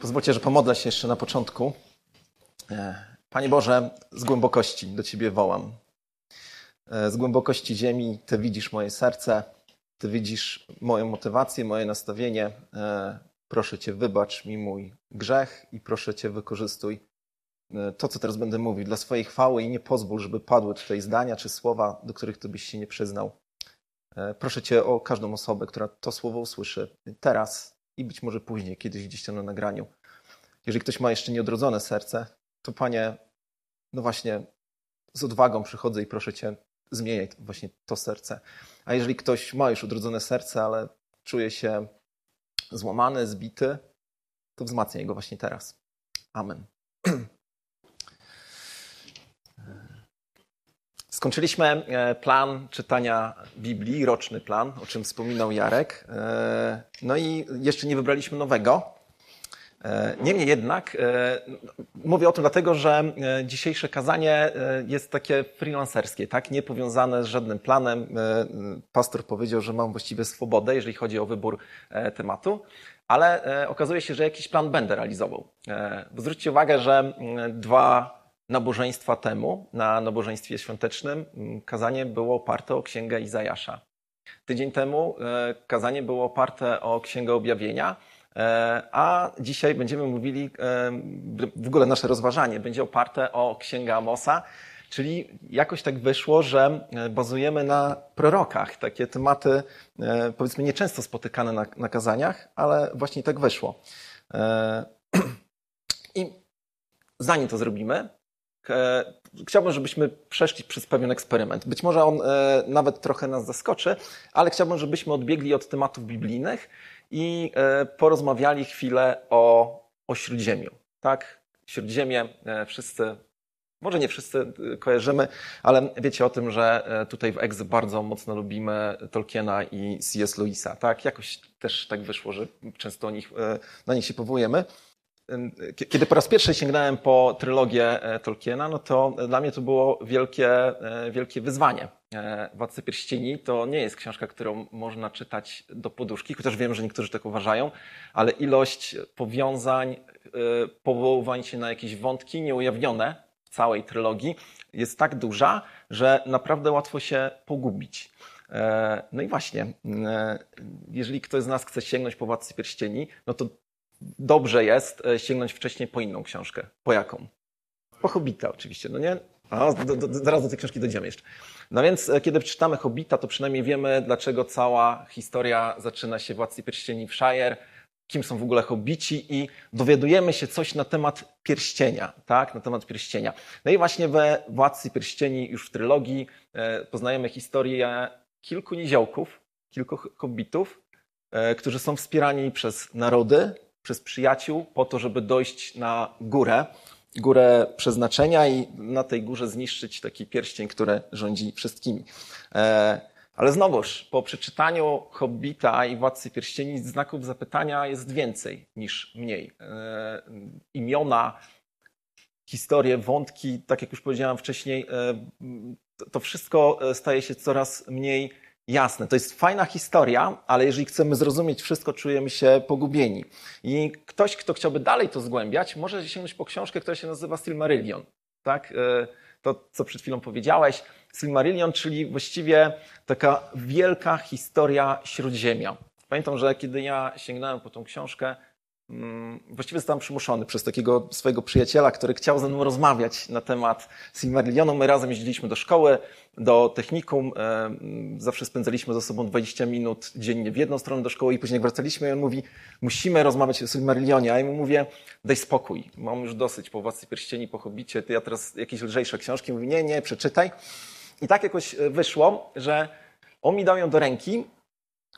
Pozwólcie, że pomodlę się jeszcze na początku. E, Panie Boże, z głębokości do Ciebie wołam. E, z głębokości ziemi Ty widzisz moje serce, Ty widzisz moją motywację, moje nastawienie. E, proszę Cię, wybacz mi mój grzech i proszę Cię, wykorzystuj to, co teraz będę mówił, dla swojej chwały i nie pozwól, żeby padły tutaj zdania czy słowa, do których Ty byś się nie przyznał. Proszę Cię o każdą osobę, która to słowo usłyszy teraz i być może później, kiedyś gdzieś tam na nagraniu. Jeżeli ktoś ma jeszcze nieodrodzone serce, to Panie, no właśnie z odwagą przychodzę i proszę Cię, zmieniaj właśnie to serce. A jeżeli ktoś ma już odrodzone serce, ale czuje się złamany, zbity, to wzmacniaj go właśnie teraz. Amen. Skończyliśmy e, plan czytania Biblii, roczny plan, o czym wspominał Jarek. E, no i jeszcze nie wybraliśmy nowego. E, niemniej jednak mówię o tym dlatego, że dzisiejsze kazanie jest takie freelancerskie, tak? nie powiązane z żadnym planem. Pastor powiedział, że mam właściwie swobodę, jeżeli chodzi o wybór tematu, ale okazuje się, że jakiś plan będę realizował. Bo zwróćcie uwagę, że dwa nabożeństwa temu, na nabożeństwie świątecznym, mm, kazanie było oparte o Księgę Izajasza. Tydzień temu e, kazanie było oparte o Księgę Objawienia, e, a dzisiaj będziemy mówili, e, w ogóle nasze rozważanie będzie oparte o Księgę Amosa, czyli jakoś tak wyszło, że bazujemy na prorokach. Takie tematy, powiedzmy, nieczęsto spotykane na, na kazaniach, ale właśnie tak wyszło. I zanim to zrobimy, chciałbym, żebyśmy przeszli przez pewien eksperyment. Być może on e, nawet trochę nas zaskoczy, ale chciałbym, żebyśmy odbiegli od tematów biblijnych i e, porozmawiali chwilę o, o Śródziemiu. Tak? Śródziemie wszyscy, może nie wszyscy kojarzymy, ale wiecie o tym, że tutaj w Egzy bardzo mocno lubimy Tolkiena i C.S. Lewisa. Tak? Jakoś też tak wyszło, że często nich, na nich się powołujemy. Kiedy po raz pierwszy sięgnąłem po trylogię e, Tolkiena, no to dla mnie to było wielkie, e, wielkie wyzwanie. E, Władcy Pierścieni to nie jest książka, którą można czytać do poduszki, chociaż wiem, że niektórzy tak uważają, ale ilość powiązań, powoływań się na jakieś wątki nieujawnione w całej trylogii jest tak duża, że naprawdę łatwo się pogubić. No i właśnie, jeżeli ktoś z nas chce sięgnąć po Władcy Pierścieni, no to dobrze jest e, sięgnąć wcześniej po inną książkę. Po jaką? Po Hobbita oczywiście, no nie? A, do, do, zaraz do tej książki dojdziemy jeszcze. No więc, e, kiedy przeczytamy Hobbita, to przynajmniej wiemy, dlaczego cała historia zaczyna się Władcy Pierścieni w Shire, kim są w ogóle hobbici i dowiadujemy się coś na temat pierścienia, tak? Na temat pierścienia. No i właśnie we Władcy Pierścieni już w trylogii e, poznajemy historię kilku niziołków, kilku hobbitów, którzy są wspierani przez narody, przez przyjaciół po to, żeby dojść na górę, górę przeznaczenia i na tej górze zniszczyć taki pierścień, który rządzi wszystkimi. E, ale znowuż, po przeczytaniu Hobbita i Władcy Pierścieni znaków zapytania jest więcej niż mniej. E, imiona, historie, wątki, tak jak już powiedziałem wcześniej, e, to wszystko staje się coraz mniej Jasne, to jest fajna historia, ale jeżeli chcemy zrozumieć wszystko, czujemy się pogubieni. I ktoś, kto chciałby dalej to zgłębiać, może sięgnąć po książkę, która się nazywa Silmarillion. Tak? E, to, co przed chwilą powiedziałeś. Silmarillion, czyli właściwie taka wielka historia Śródziemia. Pamiętam, że kiedy ja sięgnąłem po tą książkę, właściwie zostałem przymuszony przez takiego swojego przyjaciela, który chciał ze mną rozmawiać na temat Silmarillionu. My razem jeździliśmy do szkoły, do technikum. E, zawsze spędzaliśmy ze sobą 20 minut dziennie w jedną stronę do szkoły i później jak wracaliśmy i on mówi, musimy rozmawiać o Silmarillionie. A ja mu mówię, daj spokój, mam już dosyć po Władcy Pierścieni, po ty ja teraz jakieś lżejsze książki. Mówi, nie, nie, przeczytaj. I tak jakoś e, wyszło, że on mi dał ją do ręki,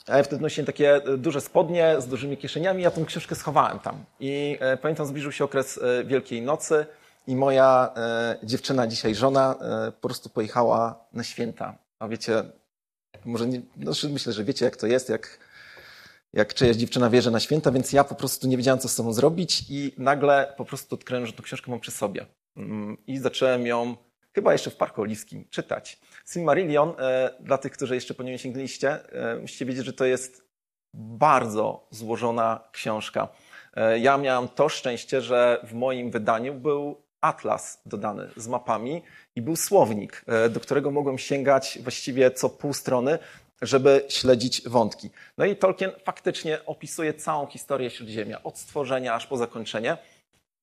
a ja wtedy nosiłem takie e, duże spodnie z dużymi kieszeniami, ja tą książkę schowałem tam. I e, pamiętam, zbliżył się okres e, Wielkiej Nocy i moja dziewczyna, dzisiaj żona, po prostu pojechała na święta. A wiecie, może nie, no, myślę, że wiecie jak to jest, jak, jak czyjaś dziewczyna wierzy na święta, więc ja po prostu nie wiedziałem, co z sobą zrobić i nagle po prostu odkryłem, że tą książkę mam przy sobie. Mm, I zacząłem ją chyba jeszcze w Parku Oliskim, czytać. Silmarillion, e, dla tych, którzy jeszcze po nim sięgnęliście, e, musicie wiedzieć, że to jest bardzo złożona książka. E, ja miałem to szczęście, że w moim wydaniu był atlas dodany z mapami i był słownik, do którego mogłem sięgać właściwie co pół strony, żeby śledzić wątki. No i Tolkien faktycznie opisuje całą historię Śródziemia, od stworzenia aż po zakończenie.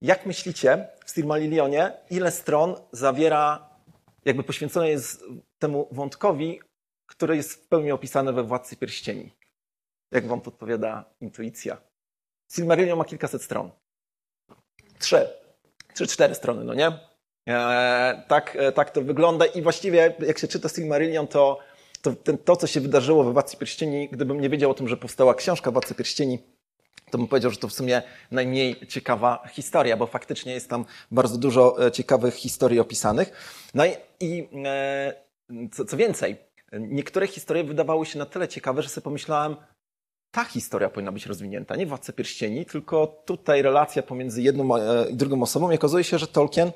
Jak myślicie w Silmarillionie, ile stron zawiera, jakby poświęcone jest temu wątkowi, który jest w pełni opisany we Władcy Pierścieni? Jak wam podpowiada intuicja? Silmarillion ma kilkaset stron. Trzy. Trzy, cztery strony, no nie? Eee, tak, e, tak to wygląda i właściwie jak się czyta Silmarillion, to to, ten, to co się wydarzyło we Władcy Pierścieni, gdybym nie wiedział o tym, że powstała książka Władcy Pierścieni, to bym powiedział, że to w sumie najmniej ciekawa historia, bo faktycznie jest tam bardzo dużo e, ciekawych historii opisanych. No i, i e, co, co więcej, niektóre historie wydawały się na tyle ciekawe, że sobie pomyślałem, ta historia powinna być rozwinięta, nie Władca Pierścieni, tylko tutaj relacja pomiędzy jedną i drugą osobą. I okazuje się, że Tolkien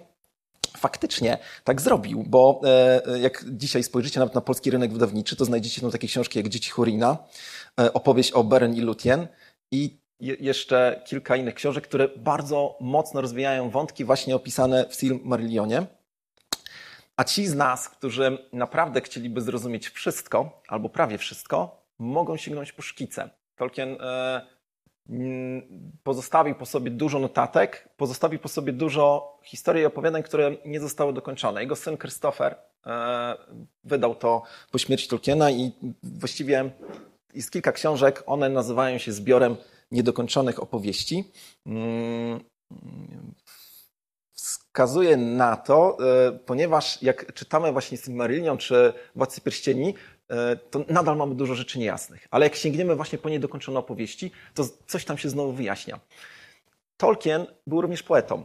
faktycznie tak zrobił, bo e, jak dzisiaj spojrzycie nawet na polski rynek wydawniczy, to znajdziecie tam takie książki jak Dzieci Hurina, e, opowieść o Beren i Lutien i jeszcze kilka innych książek, które bardzo mocno rozwijają wątki właśnie opisane w Silmarillionie. A ci z nas, którzy naprawdę chcieliby zrozumieć wszystko, albo prawie wszystko, mogą sięgnąć po szkice. Tolkien e, pozostawił po sobie dużo notatek, pozostawił po sobie dużo historii i opowiadań, które nie zostały dokończone. Jego syn Christopher e, wydał to po śmierci Tolkiena i właściwie jest kilka książek, one nazywają się zbiorem niedokończonych opowieści. Mm, wskazuje na to, e, ponieważ jak czytamy właśnie Silmarillion czy Władcy Pierścieni, e, to nadal mamy dużo rzeczy niejasnych. Ale jak sięgniemy właśnie po niedokończone opowieści, to coś tam się znowu wyjaśnia. Tolkien był również poetą.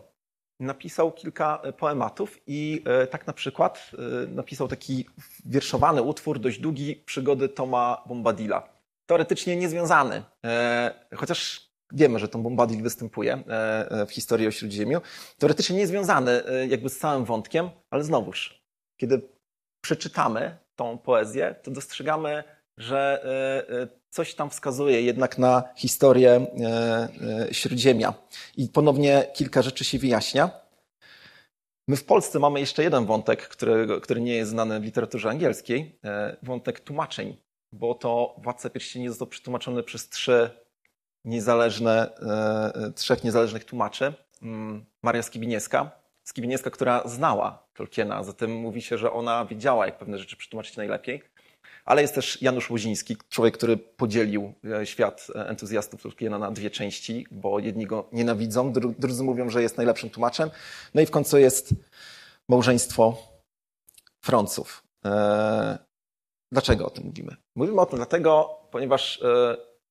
Napisał kilka e, poematów i tak na przykład napisał taki wierszowany utwór, dość długi, przygody Toma Bombadila. Teoretycznie niezwiązany, chociaż wiemy, że Tom Bombadil występuje e, e, w historii o Śródziemiu, teoretycznie niezwiązany e, jakby z całym wątkiem, ale znowuż, kiedy przeczytamy tą poezję, to dostrzegamy, że coś tam wskazuje jednak na historię Śródziemia. I ponownie kilka rzeczy się wyjaśnia. My w Polsce mamy jeszcze jeden wątek, który, który nie jest znany w literaturze angielskiej, wątek tłumaczeń, bo to Władca Pierścieni został przetłumaczony przez trzy niezależne, e, e, trzech niezależnych tłumaczy. Mm, Maria Skibiniewska, Skibiniewska, która znała Tolkiena, zatem mówi się, że ona wiedziała, jak pewne rzeczy przetłumaczyć najlepiej. Ale jest też Janusz Łoziński, człowiek, który podzielił e, świat entuzjastów Tolkiena na dwie części, bo jedni go nienawidzą, drudzy mówią, że jest najlepszym tłumaczem. No i w końcu jest małżeństwo Franców. Dlaczego o tym mówimy? Mówimy o tym dlatego, ponieważ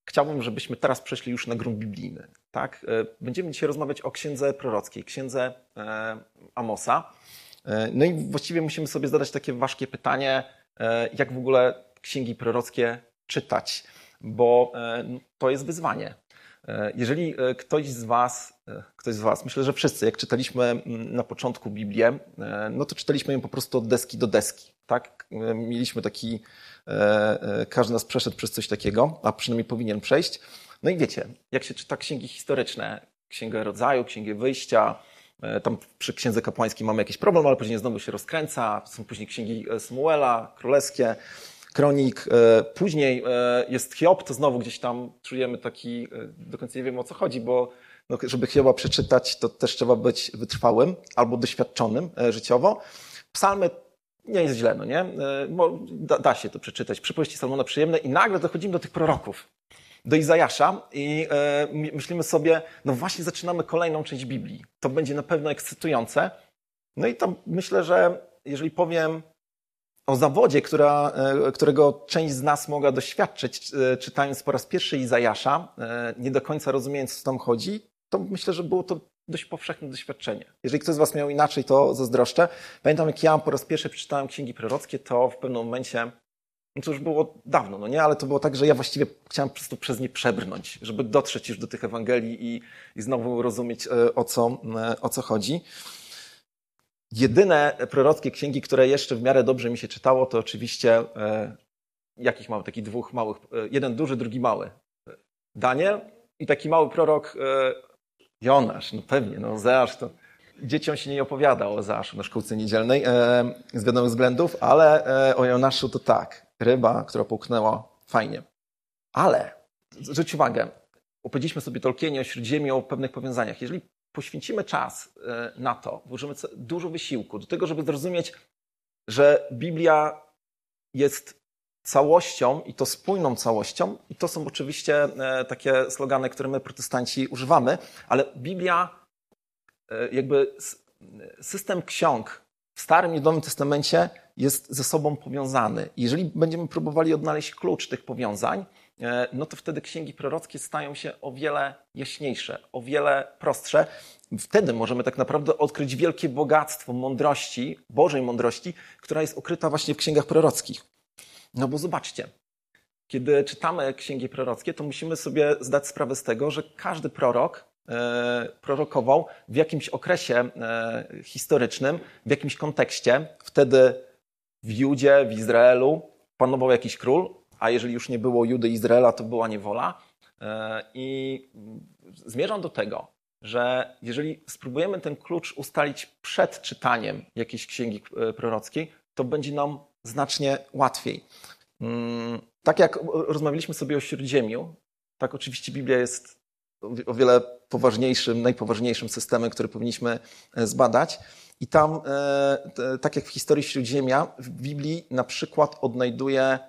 chciałbym, żebyśmy teraz przeszli już na grunt biblijny. Tak? E, będziemy dzisiaj rozmawiać o księdze prorockiej, księdze e, Amosa. E, no i właściwie musimy sobie zadać takie ważkie pytanie, jak w ogóle księgi prorockie czytać, bo to jest wyzwanie. Jeżeli ktoś z Was, ktoś z Was, myślę, że wszyscy, jak czytaliśmy na początku Biblię, no to czytaliśmy ją po prostu od deski do deski. Tak? Mieliśmy taki E, e, każdy nas przeszedł przez coś takiego, a przynajmniej powinien przejść. No i wiecie, jak się czyta księgi historyczne, Księgę Rodzaju, Księgę Wyjścia, e, tam przy księdze kapłańskiej mamy jakiś problem, ale później znowu się rozkręca. Są później księgi Samuela, królewskie, kronik. Później jest Hiob, to znowu gdzieś tam czujemy taki, do końca nie wiemy o co chodzi, bo no, żeby Hioba przeczytać, to też trzeba być wytrwałym albo doświadczonym życiowo. Psalmy nie jest źle, no nie? E, da, da się to przeczytać. Przypowieści Salmona przyjemne i nagle dochodzimy do tych proroków, do Izajasza i e, myślimy sobie, no właśnie zaczynamy kolejną część Biblii. To będzie na pewno ekscytujące. No i to myślę, że jeżeli powiem o zawodzie, która, e, którego część z nas mogła doświadczyć, e, czytając po raz pierwszy Izajasza, e, nie do końca rozumiejąc, co tam chodzi, to myślę, że było to dość powszechne doświadczenie. Jeżeli ktoś z Was miał inaczej, to zazdroszczę. Pamiętam, jak ja po raz pierwszy przeczytałem księgi prorockie, to w pewnym momencie, no to już było dawno, no nie, ale to było tak, że ja właściwie chciałem po prostu przez nie przebrnąć, żeby dotrzeć już do tych Ewangelii i, i znowu rozumieć, e, o co, e, o co chodzi. Jedyne prorockie księgi, które jeszcze w miarę dobrze mi się czytało, to oczywiście e, jakich mamy? Takich dwóch małych, jeden duży, drugi mały. Daniel i taki mały prorok Jonasz, no pewnie, no Ozeasz to... Dzieciom się nie opowiada o Ozeaszu na szkółce niedzielnej e, z wiadomych względów, ale e, o Jonaszu to tak. Ryba, która połknęła, fajnie. Ale zwróć uwagę, opowiedzieliśmy sobie Tolkienie o Śródziemiu, o pewnych powiązaniach. Jeżeli poświęcimy czas e, na to, włożymy dużo wysiłku do tego, żeby zrozumieć, że Biblia jest całością i to spójną całością, i to są oczywiście e, takie slogany, które my protestanci używamy, ale Biblia, e, jakby system ksiąg w Starym i Nowym Testamencie jest ze sobą powiązany. Jeżeli będziemy próbowali odnaleźć klucz tych powiązań, E, no to wtedy księgi prorockie stają się o wiele jaśniejsze, o wiele prostsze. Wtedy możemy tak naprawdę odkryć wielkie bogactwo mądrości, Bożej mądrości, która jest ukryta właśnie w księgach prorockich. No bo zobaczcie, kiedy czytamy księgi prorockie, to musimy sobie zdać sprawę z tego, że każdy prorok e, prorokował w jakimś okresie e, historycznym, w jakimś kontekście. Wtedy w Judzie, w Izraelu panował jakiś król, a jeżeli już nie było Judy Izraela, to była niewola. E, I zmierzam do tego, że jeżeli spróbujemy ten klucz ustalić przed czytaniem jakiejś księgi prorockiej, to będzie nam znacznie łatwiej. Mm, tak jak rozmawialiśmy sobie o Śródziemiu, tak oczywiście Biblia jest o wiele poważniejszym, najpoważniejszym systemem, który powinniśmy e, zbadać. I tam, tak jak w historii Śródziemia, w Biblii na przykład odnajduje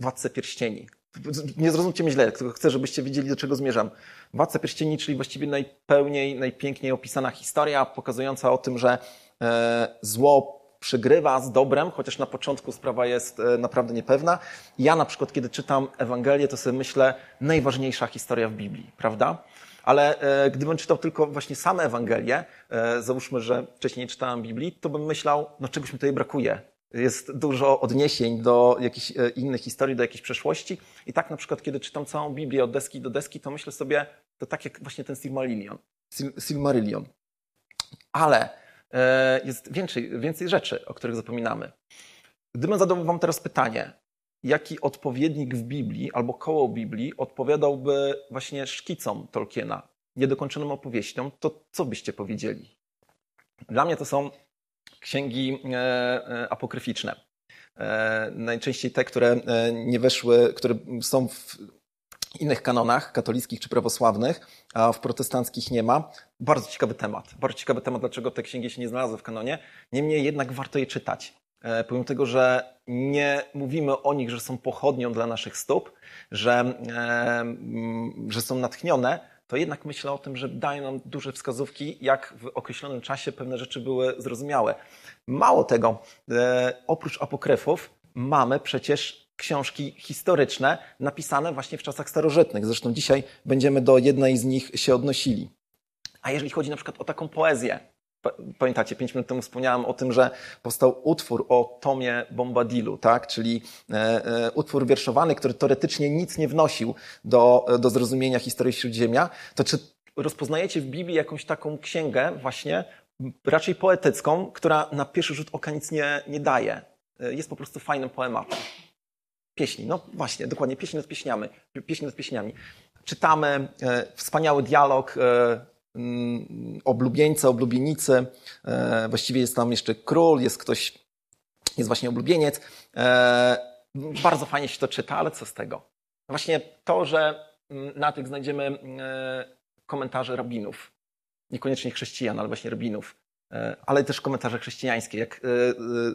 Władcę Pierścieni. Nie zrozumcie mnie źle, tylko chcę, żebyście wiedzieli, do czego zmierzam. Władca Pierścieni, czyli właściwie najpełniej, najpiękniej opisana historia, pokazująca o tym, że e, zło przegrywa z dobrem, chociaż na początku sprawa jest e, naprawdę niepewna. Ja na przykład, kiedy czytam Ewangelię, to sobie myślę, najważniejsza historia w Biblii, prawda? Ale e, gdybym czytał tylko właśnie same Ewangelie, załóżmy, że wcześniej nie czytałem Biblii, to bym myślał, no czegoś mi tutaj brakuje jest dużo odniesień do jakichś e, innych historii, do jakiejś przeszłości. I tak na przykład, kiedy czytam całą Biblię od deski do deski, to myślę sobie, to tak jak właśnie ten Silmarillion. Silmarillion. Ale e, jest więcej, więcej rzeczy, o których zapominamy. Gdybym zadał wam teraz pytanie, jaki odpowiednik w Biblii albo koło Biblii odpowiadałby właśnie szkicom Tolkiena, niedokończonym opowieściom, to co byście powiedzieli? Dla mnie to są księgi e, e, apokryficzne. E, najczęściej te, które nie weszły, które są w innych kanonach katolickich czy prawosławnych, a w protestanckich nie ma. Bardzo ciekawy temat. Bardzo ciekawy temat, dlaczego te księgi się nie znalazły w kanonie. Niemniej jednak warto je czytać. Pomimo tego, że nie mówimy o nich, że są pochodnią dla naszych stóp, że, że są natchnione, to jednak myślę o tym, że dają nam duże wskazówki, jak w określonym czasie pewne rzeczy były zrozumiałe. Mało tego, e, oprócz apokryfów mamy przecież książki historyczne napisane właśnie w czasach starożytnych. Zresztą dzisiaj będziemy do jednej z nich się odnosili. A jeżeli chodzi na przykład o taką poezję, Pamiętacie, pięć minut temu wspomniałem o tym, że powstał utwór o Tomie Bombadilu, tak? czyli e, e, utwór wierszowany, który teoretycznie nic nie wnosił do, do zrozumienia historii Śródziemia. To czy rozpoznajecie w Biblii jakąś taką księgę właśnie, raczej poetycką, która na pierwszy rzut oka nic nie, nie daje? E, jest po prostu fajnym poematem. Pieśni, no właśnie, dokładnie, pieśni nad pieśniami. Pieśni nad pieśniami. Czytamy wspaniały dialog Mm, oblubieńca, oblubienicy. E, właściwie jest tam jeszcze król, jest ktoś, jest właśnie oblubieniec. E, bardzo fajnie się to czyta, ale co z tego? Właśnie to, że mm, na tych znajdziemy e, komentarze rabinów. Niekoniecznie chrześcijan, ale właśnie rabinów. Ale też komentarze chrześcijańskie. Jak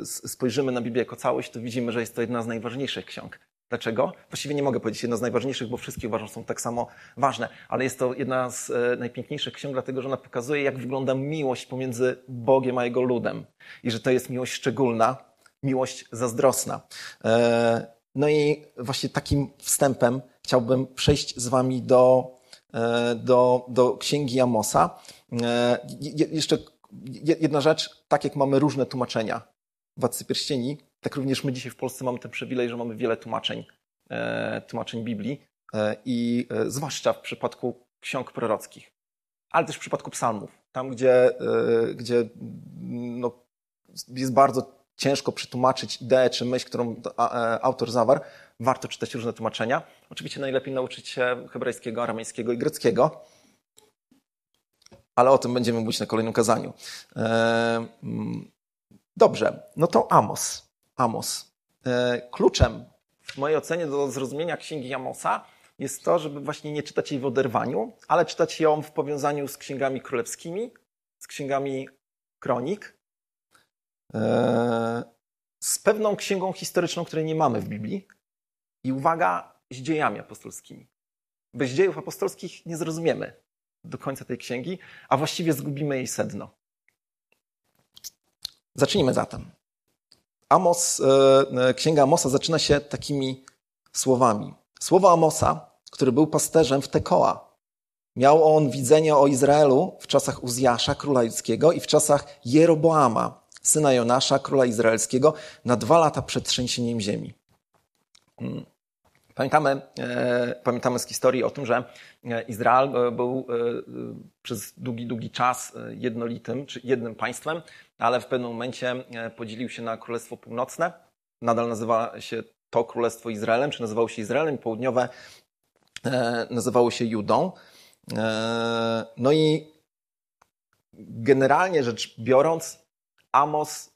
spojrzymy na Biblię jako całość, to widzimy, że jest to jedna z najważniejszych ksiąg. Dlaczego? Właściwie nie mogę powiedzieć jedna z najważniejszych, bo wszystkie uważam są tak samo ważne, ale jest to jedna z e, najpiękniejszych ksiąg, dlatego że ona pokazuje, jak wygląda miłość pomiędzy Bogiem a Jego ludem. I że to jest miłość szczególna, miłość zazdrosna. E, no i właśnie takim wstępem chciałbym przejść z Wami do, e, do, do księgi Amosa. Jeszcze jedna rzecz, tak jak mamy różne tłumaczenia Władcy Pierścieni, tak również my dzisiaj w Polsce mamy ten przywilej, że mamy wiele tłumaczeń, e, tłumaczeń Biblii e, i e, zwłaszcza w przypadku ksiąg prorockich, ale też w przypadku psalmów, tam gdzie, gdzie no, jest bardzo ciężko przetłumaczyć ideę czy myśl, którą autor zawarł, warto czytać różne tłumaczenia. Oczywiście najlepiej nauczyć się hebrajskiego, aramejskiego i greckiego. Ale o tym będziemy mówić na kolejnym kazaniu. E, dobrze, no to Amos. Amos. E, kluczem w mojej ocenie do zrozumienia księgi Amosa jest to, żeby właśnie nie czytać jej w oderwaniu, ale czytać ją w powiązaniu z księgami królewskimi, z księgami kronik, e, z pewną księgą historyczną, której nie mamy w Biblii i uwaga, z dziejami apostolskimi. Bez dziejów apostolskich nie zrozumiemy do końca tej księgi, a właściwie zgubimy jej sedno. Zacznijmy zatem. Amos, e, e, księga Amosa zaczyna się takimi słowami. Słowa Amosa, który był pasterzem w Tekoa. Miał on widzenie o Izraelu w czasach Uzjasza, króla judzkiego, i w czasach Jeroboama, syna Jonasza, króla izraelskiego, na dwa lata przed trzęsieniem ziemi. Pamiętamy, e, pamiętamy z historii o tym, że Izrael był przez długi, długi czas jednolitym, czy jednym państwem, ale w pewnym momencie podzielił się na Królestwo Północne. Nadal nazywa się to Królestwo Izraelem, czy nazywało się Izraelem, południowe e, nazywało się Judą. E, no i generalnie rzecz biorąc, Amos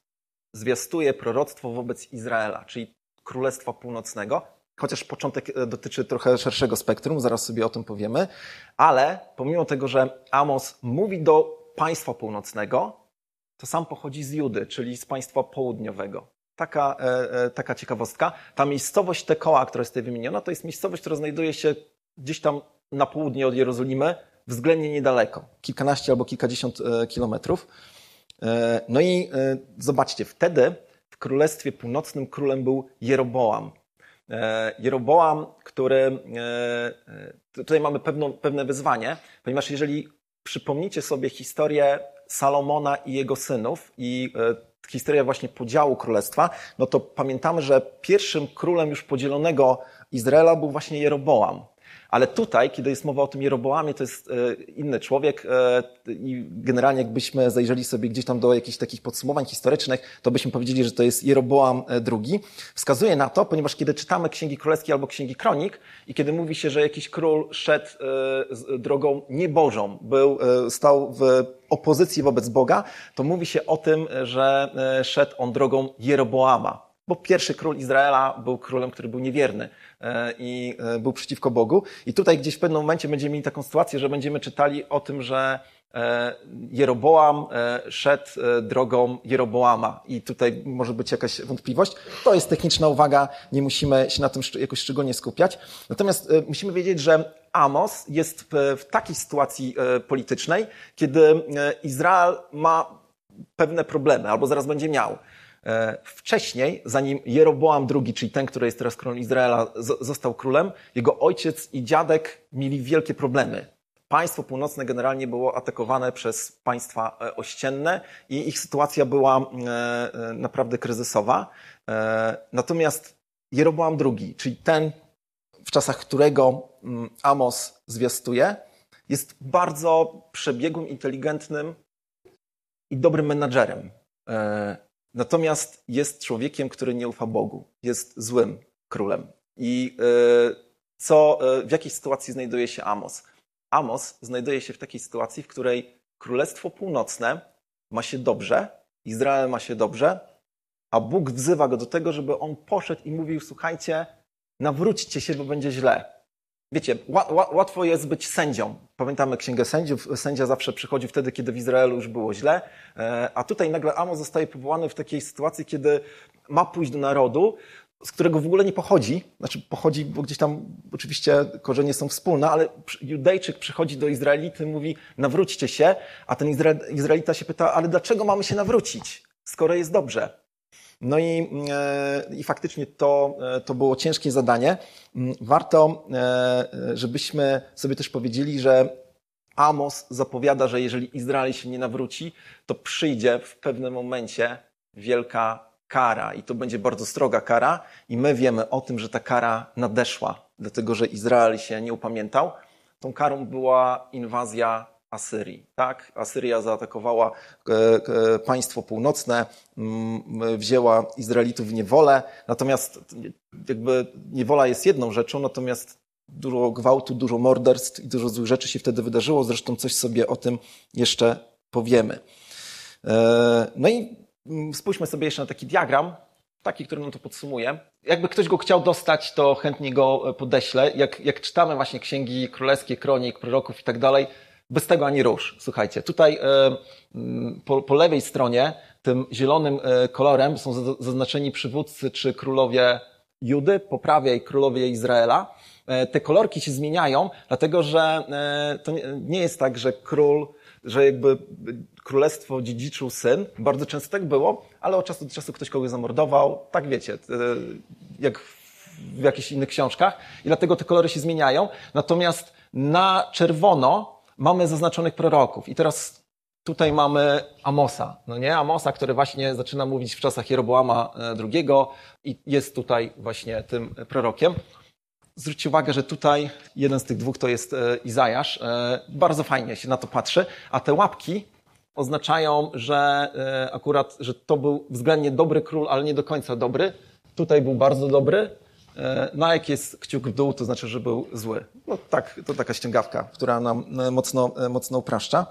zwiastuje proroctwo wobec Izraela, czyli Królestwa Północnego, chociaż początek e, dotyczy trochę szerszego spektrum, zaraz sobie o tym powiemy, ale pomimo tego, że Amos mówi do państwa północnego, to sam pochodzi z Judy, czyli z państwa południowego. Taka, e, e, taka ciekawostka. Ta miejscowość Tekoa, która jest tutaj wymieniona, to jest miejscowość, która znajduje się gdzieś tam na południe od Jerozolimy, względnie niedaleko, kilkanaście albo kilkadziesiąt kilometrów. No i zobaczcie, wtedy w Królestwie Północnym królem był Jeroboam. Jeroboam, który. Tutaj mamy pewną, pewne wyzwanie, ponieważ jeżeli przypomnicie sobie historię Salomona i jego synów i historia właśnie podziału królestwa, no to pamiętamy, że pierwszym królem już podzielonego Izraela był właśnie Jeroboam. Ale tutaj, kiedy jest mowa o tym Jeroboamie, to jest e, inny człowiek e, i generalnie jakbyśmy zajrzeli sobie gdzieś tam do jakichś takich podsumowań historycznych, to byśmy powiedzieli, że to jest Jeroboam II. E, Wskazuje na to, ponieważ kiedy czytamy Księgi Królewskie albo Księgi Kronik i kiedy mówi się, że jakiś król szedł drogą niebożą, był, stał w opozycji wobec Boga, to mówi się o tym, że szedł on drogą Jeroboama. Bo pierwszy król Izraela był królem, który był niewierny e, i e, był przeciwko Bogu. I tutaj gdzieś w pewnym momencie będziemy mieli taką sytuację, że będziemy czytali o tym, że e, Jeroboam szedł drogą Jeroboama i tutaj może być jakaś wątpliwość. To jest techniczna uwaga, nie musimy się na tym jakoś szczególnie skupiać. Natomiast musimy wiedzieć, że Amos jest w takiej sytuacji politycznej, kiedy Izrael ma pewne problemy albo zaraz będzie miał. E, wcześniej, zanim Jeroboam II, czyli ten, który jest teraz królem Izraela, został królem, jego ojciec i dziadek mieli wielkie problemy. Państwo północne generalnie było atakowane przez państwa e, ościenne i ich sytuacja była e, naprawdę kryzysowa. Natomiast Jeroboam II, czyli ten, w czasach którego mm, Amos zwiastuje, jest bardzo przebiegłym, inteligentnym i dobrym menadżerem. Natomiast jest człowiekiem, który nie ufa Bogu, jest złym królem. I e, co, e, w jakiej sytuacji znajduje się Amos? Amos znajduje się w takiej sytuacji, w której Królestwo Północne ma się dobrze, Izrael ma się dobrze, a Bóg wzywa go do tego, żeby on poszedł i mówił: Słuchajcie, nawróćcie się, bo będzie źle. Wiecie, łatwo jest być sędzią. Pamiętamy Księgę Sędziów. Sędzia zawsze przychodzi wtedy, kiedy w Izraelu już było źle. E, a tutaj nagle Amos zostaje powołany w takiej sytuacji, kiedy ma pójść do narodu, z którego w ogóle nie pochodzi. Znaczy pochodzi, bo gdzieś tam oczywiście korzenie są wspólne, ale Judejczyk przychodzi do Izraelity, mówi nawróćcie się, a ten Izraelita się pyta, ale dlaczego mamy się nawrócić, skoro jest dobrze? No i, e, i faktycznie to, e, to było ciężkie zadanie. Mm, warto, e, żebyśmy sobie też powiedzieli, że Amos zapowiada, że jeżeli Izrael się nie nawróci, to przyjdzie w pewnym momencie wielka kara i to będzie bardzo stroga kara i my wiemy o tym, że ta kara nadeszła, dlatego że Izrael się nie upamiętał. Tą karą była inwazja Asyrii. Tak? Asyria zaatakowała e, e, państwo północne, wzięła Izraelitów w niewolę, natomiast jakby niewola jest jedną rzeczą, natomiast dużo gwałtu, dużo morderstw i dużo złych rzeczy się wtedy wydarzyło. Zresztą coś sobie o tym jeszcze powiemy. No i mm, spójrzmy sobie jeszcze na taki diagram, taki, który nam to podsumuje. Jakby ktoś go chciał dostać, to chętnie go podeślę. Jak, jak czytamy właśnie księgi królewskie, kronik, proroków i tak dalej, bez tego ani rusz. Słuchajcie, tutaj mm, po, po lewej stronie tym zielonym e, kolorem są zaznaczeni przywódcy czy królowie Judy, po prawej królowie Izraela. E, te kolorki się zmieniają, dlatego że e, to nie jest tak, że król, że jakby królestwo dziedziczył syn. Bardzo często tak było, ale od czasu do czasu ktoś kogoś zamordował. Tak wiecie, jak w jakichś innych książkach. I dlatego te kolory się zmieniają. Natomiast na czerwono mamy zaznaczonych proroków. I teraz tutaj mamy Amosa, no nie? Amosa, który właśnie zaczyna mówić w czasach Jeroboama II e, i jest tutaj właśnie tym prorokiem. Zwróćcie uwagę, że tutaj jeden z tych dwóch to jest e, Izajasz. E, bardzo fajnie się na to patrzy, a te łapki oznaczają, że akurat, że to był względnie dobry król, ale nie do końca dobry. Tutaj był bardzo dobry, no jak jest kciuk w dół, to znaczy, że był zły. No tak, to taka ściągawka, która nam e, mocno, e, mocno upraszcza.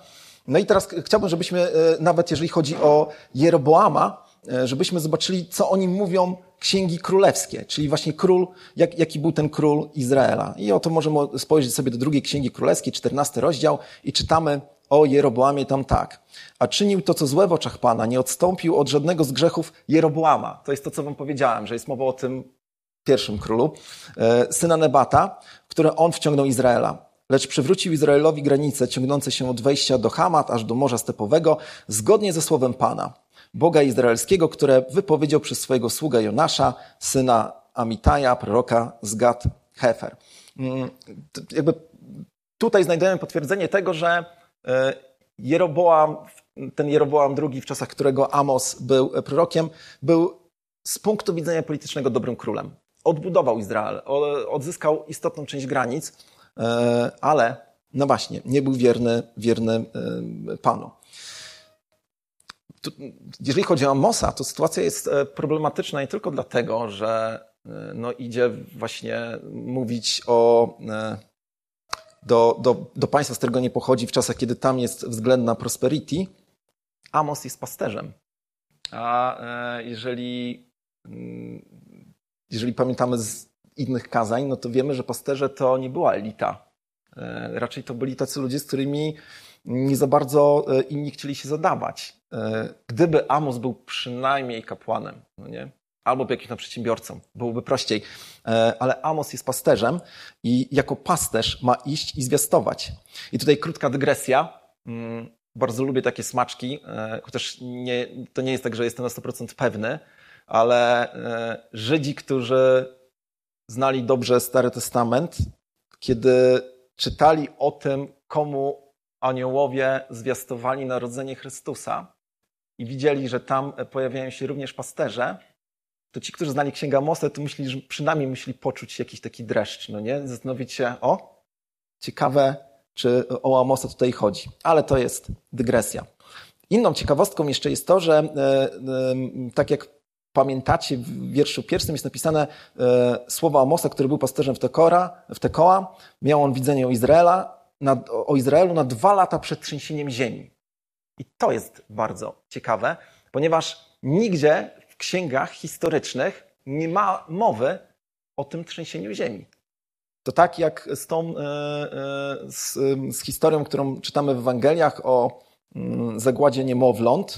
No i teraz chciałbym, żebyśmy, nawet jeżeli chodzi o Jeroboama, żebyśmy zobaczyli, co o nim mówią księgi królewskie, czyli właśnie król, jak, jaki był ten król Izraela. I oto możemy spojrzeć sobie do drugiej księgi królewskiej, 14 rozdział i czytamy o Jeroboamie tam tak. A czynił to, co złe w oczach Pana, nie odstąpił od żadnego z grzechów Jeroboama. To jest to, co wam powiedziałem, że jest mowa o tym pierwszym królu, e, syna Nebata, które on wciągnął Izraela. Lecz przywrócił Izraelowi granice ciągnące się od wejścia do Hamat aż do Morza Stepowego, zgodnie ze słowem Pana, Boga Izraelskiego, które wypowiedział przez swojego sługę Jonasza, syna Amitaja, proroka z Gad Hefer. Mm, jakby tutaj znajdujemy potwierdzenie tego, że e, Jeroboam, ten Jeroboam II, w czasach którego Amos był prorokiem, był z punktu widzenia politycznego dobrym królem odbudował Izrael, odzyskał istotną część granic, e, ale no właśnie, nie był wierny, wierny e, Panu. Jeżeli chodzi o Amosa, to sytuacja jest e, problematyczna nie tylko dlatego, że no, idzie właśnie mówić o, do, do, do państwa, z którego nie pochodzi, w czasach, kiedy tam jest względna prosperity. Amos jest pasterzem. A jeżeli mm, jeżeli pamiętamy z innych kazań, no to wiemy, że pasterze to nie była elita. E, raczej to byli tacy ludzie, z którymi nie za bardzo e, inni chcieli się zadawać. E, gdyby Amos był przynajmniej kapłanem, no nie? albo jakimś na przedsiębiorcą, byłoby prościej. Ale Amos jest pasterzem i jako pasterz ma iść i zwiastować. I tutaj krótka dygresja. Mm, bardzo lubię takie smaczki, chociaż nie, to nie jest tak, że jestem na 100% pewny, ale e, Żydzi, którzy znali dobrze Stary Testament, kiedy czytali o tym, komu aniołowie zwiastowali narodzenie Chrystusa i widzieli, że tam pojawiają się również pasterze, to ci, którzy znali Księga Mose, to myśleli, że przynajmniej myśli poczuć jakiś taki dreszcz, no nie? Zastanowić się, o, ciekawe, czy o Amosa tutaj chodzi. Ale to jest dygresja. Inną ciekawostką jeszcze jest to, że e, e, tak jak pamiętacie, w wierszu pierwszym jest napisane e, słowa Amosa, który był pasterzem w, Tekora, w Tekoa. Miał on widzenie o, Izraela, na, o Izraelu na dwa lata przed trzęsieniem ziemi. I to jest bardzo ciekawe, ponieważ nigdzie w księgach historycznych nie ma mowy o tym trzęsieniu ziemi. To tak jak z tą, e, e, z, z historią, którą czytamy w Ewangeliach o mm, zagładzie niemowląt,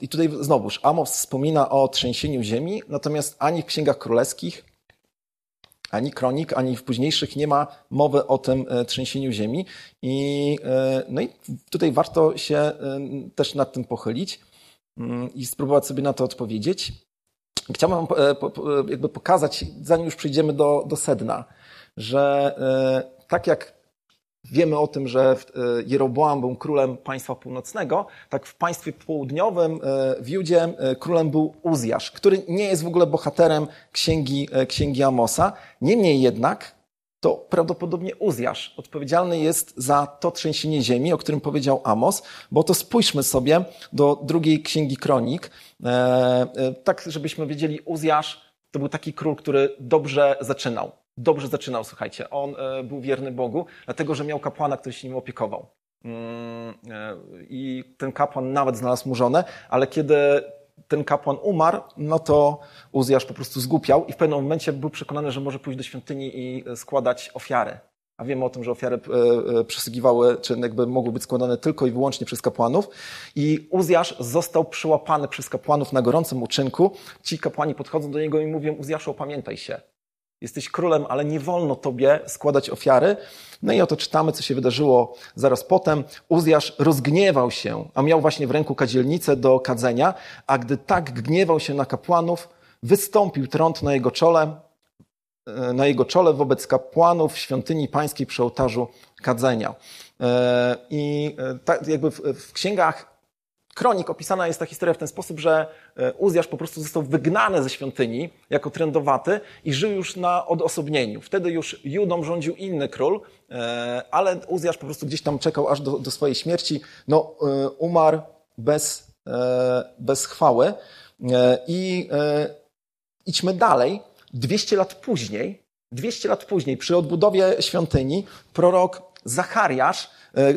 I tutaj znowuż Amos wspomina o trzęsieniu ziemi, natomiast ani w księgach królewskich, ani kronik, ani w późniejszych nie ma mowy o tym e, trzęsieniu ziemi. I, e, no i tutaj warto się też nad tym pochylić mm, i spróbować sobie na to odpowiedzieć. Chciałbym jakby pokazać, zanim już przejdziemy do, do sedna, że tak jak Wiemy o tym, że e, Jeroboam był królem państwa północnego, tak w państwie południowym, e, w Judzie, e, królem był Uzjasz, który nie jest w ogóle bohaterem księgi, księgi Amosa. Niemniej jednak to prawdopodobnie Uzjasz odpowiedzialny jest za to trzęsienie ziemi, o którym powiedział Amos, bo to spójrzmy sobie do drugiej księgi kronik, tak żebyśmy wiedzieli, Uzjasz to był taki król, który dobrze zaczynał. Dobrze zaczynał, słuchajcie. On był wierny Bogu, dlatego że miał kapłana, który się nim opiekował. Mm, I ten kapłan nawet znalazł mu żonę, ale kiedy ten kapłan umarł, no to Uzjasz po prostu zgłupiał i w pewnym momencie był przekonany, że może pójść do świątyni i składać ofiary. A wiemy o tym, że ofiary e, e, przysługiwały, czy jakby mogły być składane tylko i wyłącznie przez kapłanów. I Uzjasz został przyłapany przez kapłanów na gorącym uczynku. Ci kapłani podchodzą do niego i mówią, Uzjaszu, opamiętaj się. Jesteś królem, ale nie wolno tobie składać ofiary. No i oto czytamy, co się wydarzyło zaraz potem. Uzjasz rozgniewał się, a miał właśnie w ręku kadzielnicę do kadzenia, a gdy tak gniewał się na kapłanów, wystąpił trąd na jego czole, e, na jego czole wobec kapłanów świątyni pańskiej przy ołtarzu kadzenia. E, I e, tak jakby w księgach kronik opisana jest ta historia w ten sposób, że e, Uzjasz po prostu został wygnany ze świątyni jako trendowaty i żył już na odosobnieniu. Wtedy już Judą rządził inny król, e, ale Uzjasz po prostu gdzieś tam czekał aż do, do swojej śmierci. No, e, umarł bez, bez chwały. I idźmy dalej. 200 lat później, 200 lat później, przy odbudowie świątyni, prorok Zachariasz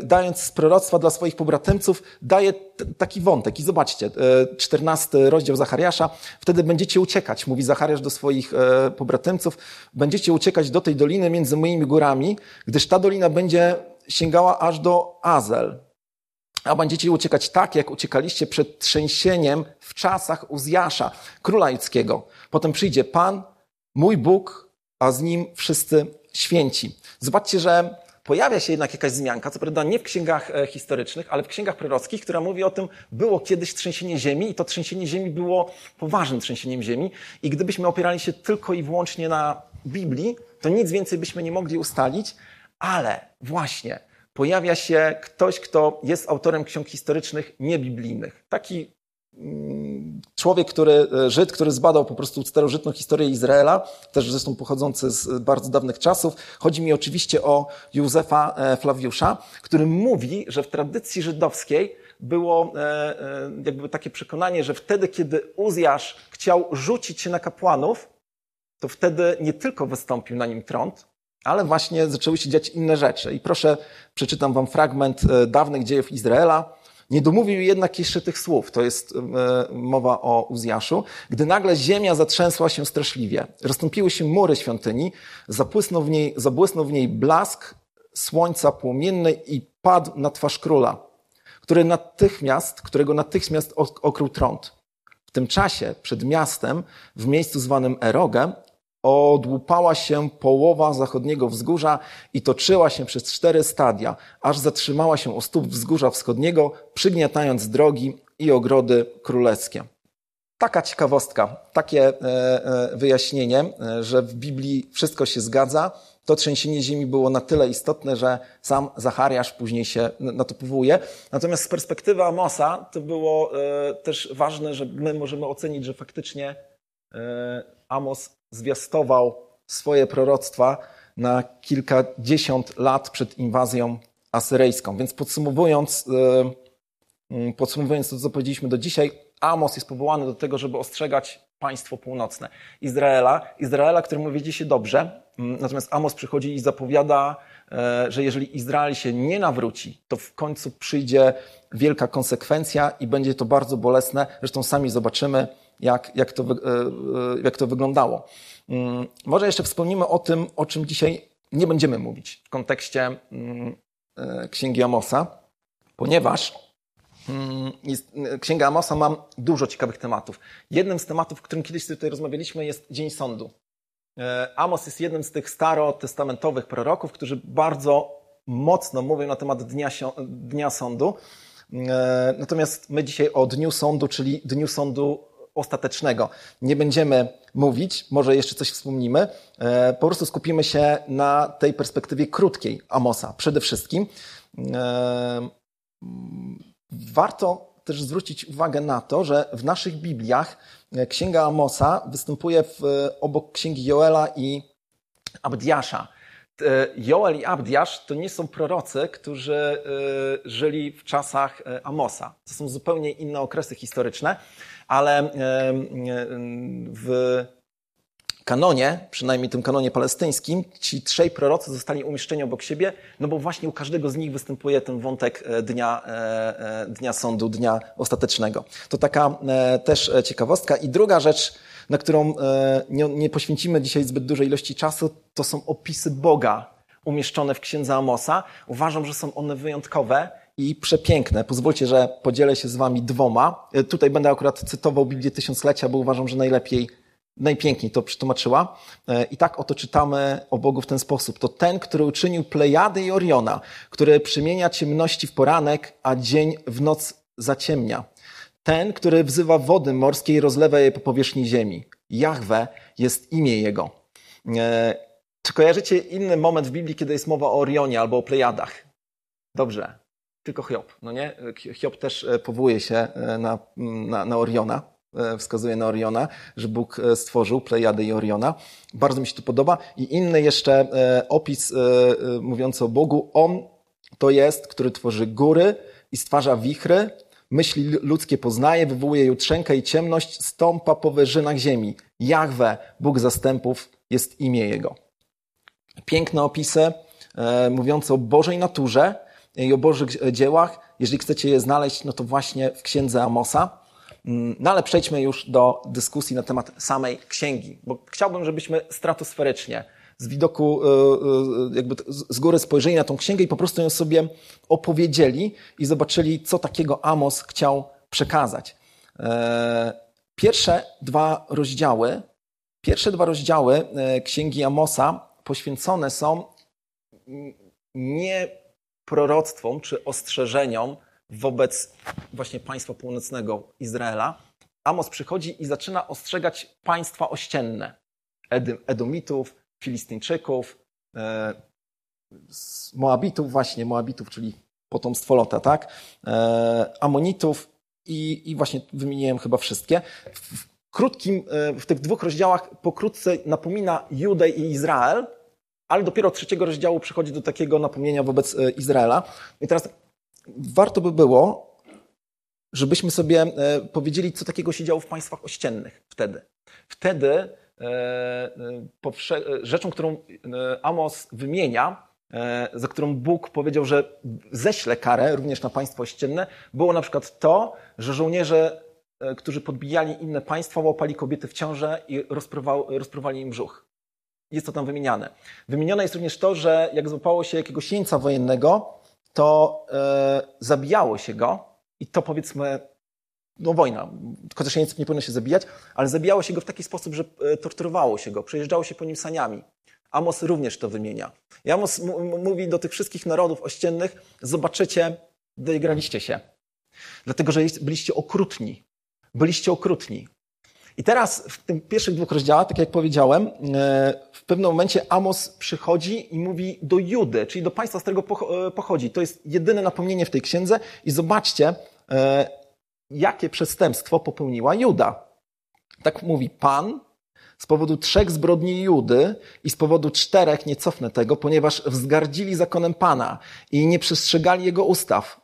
dając z proroctwa dla swoich pobratymców, daje taki wątek. I zobaczcie, 14 e, rozdział Zachariasza. Wtedy będziecie uciekać, mówi Zachariasz do swoich e, pobratymców, będziecie uciekać do tej doliny między moimi górami, gdyż ta dolina będzie sięgała aż do Azel. A będziecie uciekać tak, jak uciekaliście przed trzęsieniem w czasach Uzjasza, króla judzkiego. Potem przyjdzie Pan, mój Bóg, a z nim wszyscy święci. Zobaczcie, że pojawia się jednak jakaś zmianka, co prawda nie w księgach e, historycznych, ale w księgach prorockich, która mówi o tym, było kiedyś trzęsienie ziemi i to trzęsienie ziemi było poważnym trzęsieniem ziemi i gdybyśmy opierali się tylko i wyłącznie na Biblii, to nic więcej byśmy nie mogli ustalić, ale właśnie pojawia się ktoś, kto jest autorem ksiąg historycznych niebiblijnych. Taki człowiek, który, e, Żyd, który zbadał po prostu starożytną historię Izraela, też zresztą pochodzący z bardzo dawnych czasów. Chodzi mi oczywiście o Józefa e, Flawiusza, który mówi, że w tradycji żydowskiej było e, jakby takie przekonanie, że wtedy, kiedy Uzjasz chciał rzucić się na kapłanów, to wtedy nie tylko wystąpił na nim trąd, ale właśnie zaczęły się dziać inne rzeczy. I proszę, przeczytam wam fragment dawnych dziejów Izraela, nie domówił jednak jeszcze tych słów, to jest e, mowa o Uzjaszu, gdy nagle ziemia zatrzęsła się straszliwie. Rozstąpiły się mury świątyni, zabłysnął w niej, zabłysnął w niej blask słońca płomiennej i padł na twarz króla, który natychmiast, którego natychmiast okrył trąd. W tym czasie przed miastem, w miejscu zwanym Erogę, odłupała się połowa zachodniego wzgórza i toczyła się przez cztery stadia, aż zatrzymała się u stóp wzgórza wschodniego, przygniatając drogi i ogrody królewskie. Taka ciekawostka, takie e, e, wyjaśnienie, e, że w Biblii wszystko się zgadza. To trzęsienie ziemi było na tyle istotne, że sam Zachariasz później się na to powołuje. Natomiast z perspektywy Amosa to było też ważne, że my możemy ocenić, że faktycznie Amos zwiastował swoje proroctwa na kilkadziesiąt lat przed inwazją asyryjską. Więc podsumowując, e, podsumowując to, co powiedzieliśmy do dzisiaj, Amos jest powołany do tego, żeby ostrzegać państwo północne Izraela. Izraela, któremu wiedzie się dobrze. Mm, natomiast Amos przychodzi i zapowiada, e, że jeżeli Izrael się nie nawróci, to w końcu przyjdzie wielka konsekwencja i będzie to bardzo bolesne. Zresztą sami zobaczymy, jak, jak, to, e, e, jak to wyglądało. Mm, może jeszcze wspomnimy o tym, o czym dzisiaj nie będziemy mówić w kontekście mm, e, Księgi Amosa, ponieważ mm, Księga Amosa ma dużo ciekawych tematów. Jednym z tematów, o którym kiedyś tutaj rozmawialiśmy, jest Dzień Sądu. Amos jest jednym z tych starotestamentowych proroków, którzy bardzo mocno mówią na temat Dnia, dnia Sądu. Natomiast my dzisiaj o Dniu Sądu, czyli Dniu Sądu ostatecznego nie będziemy mówić, może jeszcze coś wspomnimy. E, po prostu skupimy się na tej perspektywie krótkiej Amosa przede wszystkim. E, warto też zwrócić uwagę na to, że w naszych Bibliach e, Księga Amosa występuje w, obok Księgi Joela i Abdiasza. Joel i Abdiasz to nie są prorocy, którzy żyli w czasach Amosa. To są zupełnie inne okresy historyczne ale w kanonie, przynajmniej tym kanonie palestyńskim, ci trzej prorocy zostali umieszczeni obok siebie, no bo właśnie u każdego z nich występuje ten wątek e, dnia, e, e, dnia sądu, dnia ostatecznego. To taka też ciekawostka. I druga rzecz, na którą nie, nie poświęcimy dzisiaj zbyt dużej ilości czasu, to są opisy Boga umieszczone w księdze Amosa. Uważam, że są one wyjątkowe i przepiękne. Pozwólcie, że podzielę się z wami dwoma. Tutaj będę akurat cytował Biblię Tysiąclecia, bo uważam, że najlepiej najpiękniej to przetłumaczyła. E, I tak oto czytamy o Bogu w ten sposób. To ten, który uczynił Plejady i Oriona, który przymienia ciemności w poranek, a dzień w noc zaciemnia. Ten, który wzywa wody morskie i rozlewa je po powierzchni ziemi. Jahwe jest imię Jego. E, czy kojarzycie inny moment w Biblii, kiedy jest mowa o Orionie albo o Plejadach? Dobrze. Tylko Hiob, no nie? Hiob też e, powołuje się na, na, na Oriona. E, wskazuje na Oriona, że Bóg e, stworzył Plejady i Oriona. Bardzo mi się to podoba. I inny jeszcze e, opis mówiący o Bogu. On to jest, który tworzy góry i stwarza wichry, myśli ludzkie poznaje, wywołuje jutrzenkę i ciemność, stąpa po wyżynach ziemi. Jahwe, Bóg zastępów, jest imię Jego. Piękne opisy mówiące o Bożej naturze i o Bożych dziełach. Jeżeli chcecie je znaleźć, no to właśnie w księdze Amosa. Mm, no ale przejdźmy już do dyskusji na temat samej księgi, bo chciałbym, żebyśmy stratosferycznie z widoku, e, e, jakby z góry spojrzeli na tą księgę i po prostu ją sobie opowiedzieli i zobaczyli, co takiego Amos chciał przekazać. E, pierwsze dwa rozdziały, pierwsze dwa rozdziały księgi Amosa poświęcone są nie proroctwom czy ostrzeżeniom wobec właśnie państwa północnego Izraela, Amos przychodzi i zaczyna ostrzegać państwa ościenne. Edomitów, Filistyńczyków, e, Moabitów właśnie, Moabitów, czyli potomstwo Lota, tak? E, Amonitów i, i właśnie wymieniłem chyba wszystkie. W krótkim, e, w tych dwóch rozdziałach pokrótce napomina Judę i Izrael, ale dopiero od trzeciego rozdziału przychodzi do takiego napomnienia wobec Izraela. I teraz warto by było, żebyśmy sobie e, powiedzieli, co takiego się działo w państwach ościennych wtedy. Wtedy e, e, rzeczą, którą Amos wymienia, za którą Bóg powiedział, że ześle karę również na państwo ościenne, było na przykład to, że żołnierze, którzy podbijali inne państwa, łapali kobiety w ciążę i rozprowali im brzuch. Jest to tam wymieniane. Wymienione jest również to, że jak złapało się jakiegoś jeńca wojennego, to e, zabijało się go i to powiedzmy, no wojna, chociaż nie, nie powinno się zabijać, ale zabijało się go w taki sposób, że e, torturowało się go, przejeżdżało się po nim saniami. Amos również to wymienia. I Amos mówi do tych wszystkich narodów ościennych, zobaczycie, doigraliście się. Dlatego, że byliście okrutni. Byliście okrutni. I teraz w tych pierwszych dwóch rozdziałach, tak jak powiedziałem, e, w pewnym momencie Amos przychodzi i mówi do Judy, czyli do państwa, z którego e, pochodzi. To jest jedyne napomnienie w tej księdze i zobaczcie, e, jakie przestępstwo popełniła Juda. Tak mówi Pan, z powodu trzech zbrodni Judy i z powodu czterech nie cofnę tego, ponieważ wzgardzili zakonem Pana i nie przestrzegali jego ustaw,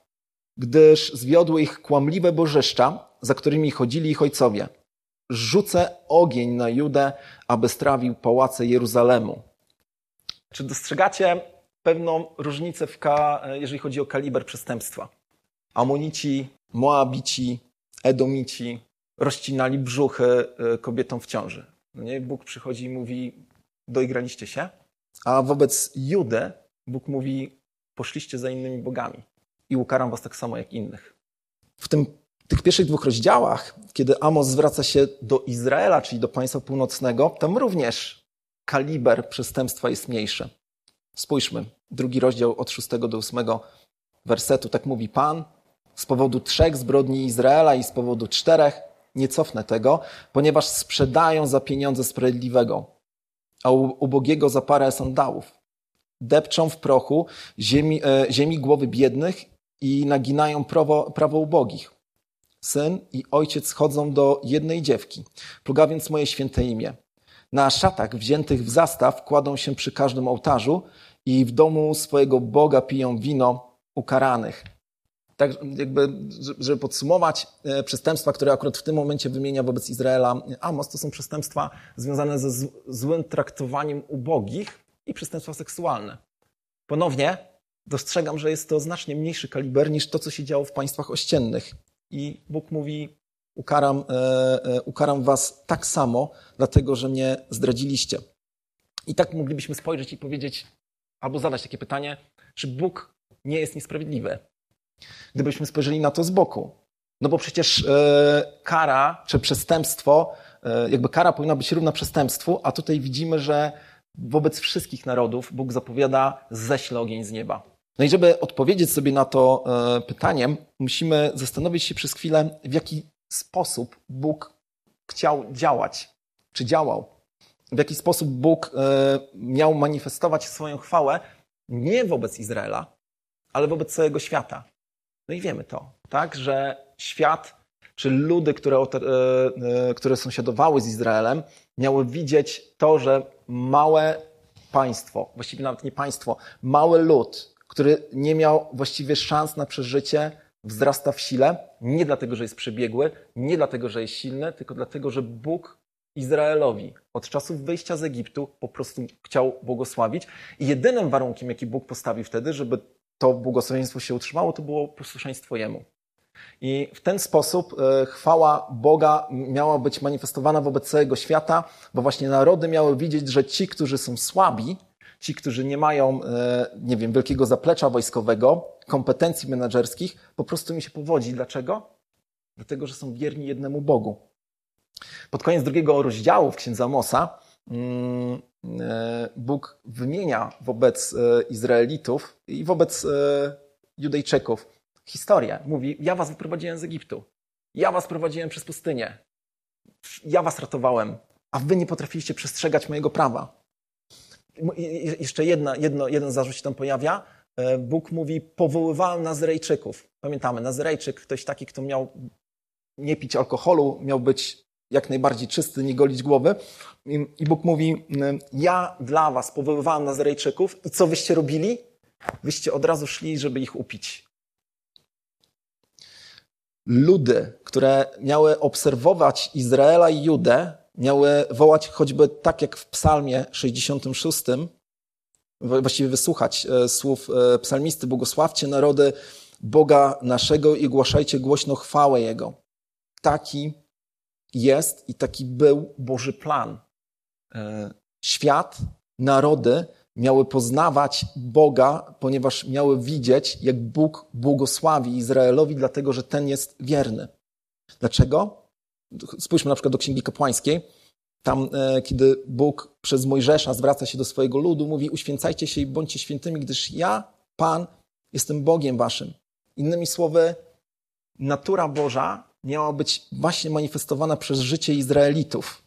gdyż zwiodły ich kłamliwe bożyszcza, za którymi chodzili ich ojcowie rzucę ogień na Judę, aby strawił pałace Jeruzalemu. Czy dostrzegacie pewną różnicę, w jeżeli chodzi o kaliber przestępstwa? Amonici, Moabici, Edomici rozcinali brzuchy e, kobietom w ciąży. No nie? Bóg przychodzi i mówi, doigraliście się. A wobec Judy Bóg mówi, poszliście za innymi bogami i ukaram was tak samo jak innych. W tym w tych pierwszych dwóch rozdziałach, kiedy Amos zwraca się do Izraela, czyli do państwa północnego, tam również kaliber przestępstwa jest mniejszy. Spójrzmy, drugi rozdział od 6 do 8 wersetu, tak mówi Pan, z powodu trzech zbrodni Izraela i z powodu czterech nie cofnę tego, ponieważ sprzedają za pieniądze sprawiedliwego, a ubogiego za parę sandałów. Depczą w prochu ziemi, e, ziemi głowy biednych i naginają prawo, prawo ubogich syn i ojciec chodzą do jednej dziewki. Pluga więc moje święte imię. Na szatach wziętych w zastaw kładą się przy każdym ołtarzu i w domu swojego Boga piją wino ukaranych. Tak, jakby, żeby podsumować, e, przestępstwa, które akurat w tym momencie wymienia wobec Izraela Amos, to są przestępstwa związane ze złym traktowaniem ubogich i przestępstwa seksualne. Ponownie dostrzegam, że jest to znacznie mniejszy kaliber niż to, co się działo w państwach ościennych. I Bóg mówi, ukaram, e, e, ukaram was tak samo, dlatego że mnie zdradziliście. I tak moglibyśmy spojrzeć i powiedzieć, albo zadać takie pytanie, czy Bóg nie jest niesprawiedliwy? Gdybyśmy spojrzeli na to z boku. No bo przecież e, kara czy przestępstwo, jakby kara powinna być równa przestępstwu, a tutaj widzimy, że wobec wszystkich narodów Bóg zapowiada ześle ogień z nieba. No i żeby odpowiedzieć sobie na to e, pytanie, musimy zastanowić się przez chwilę, w jaki sposób Bóg chciał działać, czy działał. W jaki sposób Bóg e, miał manifestować swoją chwałę nie wobec Izraela, ale wobec całego świata. No i wiemy to, tak, że świat, czy ludy, które, e, które sąsiadowały z Izraelem, miały widzieć to, że małe państwo, właściwie nawet nie państwo, mały lud, który nie miał właściwie szans na przeżycie, wzrasta w sile, nie dlatego, że jest przebiegły, nie dlatego, że jest silny, tylko dlatego, że Bóg Izraelowi od czasów wyjścia z Egiptu po prostu chciał błogosławić. I jedynym warunkiem, jaki Bóg postawił wtedy, żeby to błogosławieństwo się utrzymało, to było posłuszeństwo Jemu. I w ten sposób e, chwała Boga miała być manifestowana wobec całego świata, bo właśnie narody miały widzieć, że ci, którzy są słabi, ci, którzy nie mają, e, nie wiem, wielkiego zaplecza wojskowego, kompetencji menedżerskich, po prostu mi się powodzi. Dlaczego? Dlatego, że są wierni jednemu Bogu. Pod koniec drugiego rozdziału w Księdza Mosa mm, e, Bóg wymienia wobec Izraelitów i wobec Judejczyków historię. Mówi, ja was wyprowadziłem z Egiptu. Ja was prowadziłem przez pustynię. Ja was ratowałem, a wy nie potrafiliście przestrzegać mojego prawa. Jeszcze jedna, jedno, jeden zarzut się tam pojawia. E, Bóg mówi, powoływałem Nazrejczyków. Pamiętamy, Nazrejczyk, ktoś taki, kto miał nie pić alkoholu, miał być jak najbardziej czysty, nie golić głowy. I Bóg mówi, ja dla was powoływałem Nazrejczyków i co wyście robili? Wyście od razu szli, żeby ich upić ludy, które miały obserwować Izraela i Judę, miały wołać choćby tak jak w Psalmie 66, właściwie wysłuchać e, słów e, psalmisty, błogosławcie narody Boga naszego i głaszajcie głośno chwałę Jego. Taki jest i taki był Boży plan. E, świat, narody miały poznawać Boga, ponieważ miały widzieć, jak Bóg błogosławi Izraelowi, dlatego że ten jest wierny. Dlaczego? Spójrzmy na przykład do Księgi Kapłańskiej. Tam, e, kiedy Bóg przez Mojżesza zwraca się do swojego ludu, mówi: Uświęcajcie się i bądźcie świętymi, gdyż ja, Pan, jestem Bogiem waszym. Innymi słowy, natura Boża miała być właśnie manifestowana przez życie Izraelitów.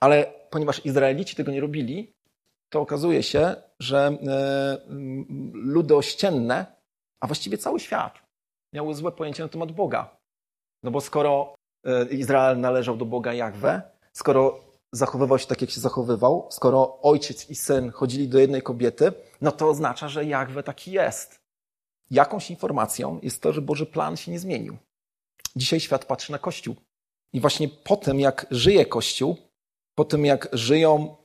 Ale ponieważ Izraelici tego nie robili, to okazuje się, że e, ludy ościenne, a właściwie cały świat, miały złe pojęcie na temat Boga. No bo skoro Izrael należał do Boga Jahwe, skoro zachowywał się tak, jak się zachowywał, skoro ojciec i syn chodzili do jednej kobiety, no to oznacza, że Jahwe taki jest. Jakąś informacją jest to, że Boży plan się nie zmienił. Dzisiaj świat patrzy na Kościół. I właśnie po tym, jak żyje Kościół, po tym, jak żyją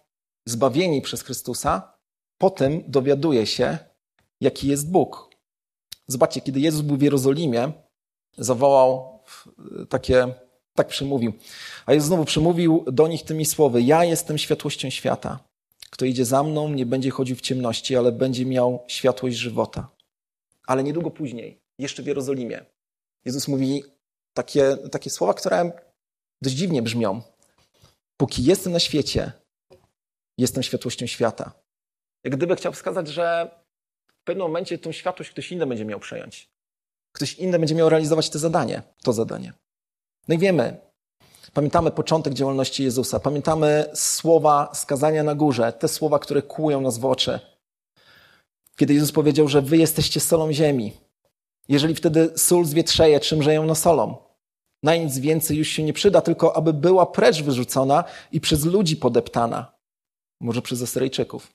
zbawieni przez Chrystusa, potem dowiaduje się, jaki jest Bóg. Zobaczcie, kiedy Jezus był w Jerozolimie, zawołał takie, tak przemówił. A Jezus znowu przemówił do nich tymi słowy: Ja jestem światłością świata. Kto idzie za mną, nie będzie chodził w ciemności, ale będzie miał światłość żywota. Ale niedługo później, jeszcze w Jerozolimie, Jezus mówi takie, takie słowa, które dość dziwnie brzmią. Póki jestem na świecie, jestem światłością świata. Jak gdyby chciał wskazać, że w pewnym momencie tą światłość ktoś inny będzie miał przejąć. Ktoś inny będzie miał realizować to zadanie, to zadanie. No i wiemy, pamiętamy początek działalności Jezusa, pamiętamy słowa skazania na górze, te słowa, które kłują nas w oczy. Kiedy Jezus powiedział, że wy jesteście solą ziemi. Jeżeli wtedy sól zwietrzeje, czymże ją nasolą? Na nic więcej już się nie przyda, tylko aby była precz wyrzucona i przez ludzi podeptana może przez Asyryjczyków.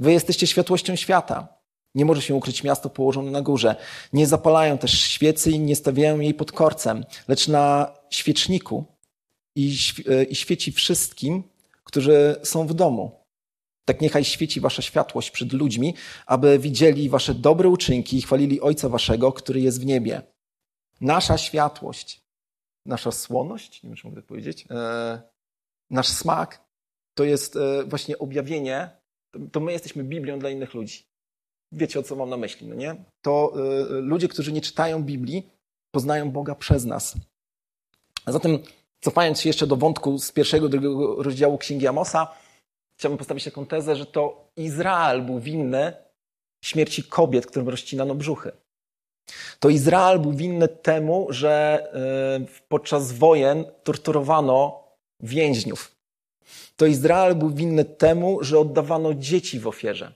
Wy jesteście światłością świata. Nie może się ukryć miasto położone na górze. Nie zapalają też świecy i nie stawiają jej pod korcem, lecz na świeczniku i, i świeci wszystkim, którzy są w domu. Tak niechaj świeci wasza światłość przed ludźmi, aby widzieli wasze dobre uczynki i chwalili Ojca waszego, który jest w niebie. Nasza światłość, nasza słoność, nie wiem, czy mogę tak powiedzieć, e, nasz smak, to jest e, właśnie objawienie, to, my jesteśmy Biblią dla innych ludzi. Wiecie, o co mam na myśli, no nie? To e, ludzie, którzy nie czytają Biblii, poznają Boga przez nas. A zatem, cofając się jeszcze do wątku z pierwszego, drugiego rozdziału Księgi Amosa, chciałbym postawić taką tezę, że to Izrael był winny śmierci kobiet, którym rozcinano brzuchy. To Izrael był winny temu, że e, podczas wojen torturowano więźniów. To Izrael był winny temu, że oddawano dzieci w ofierze.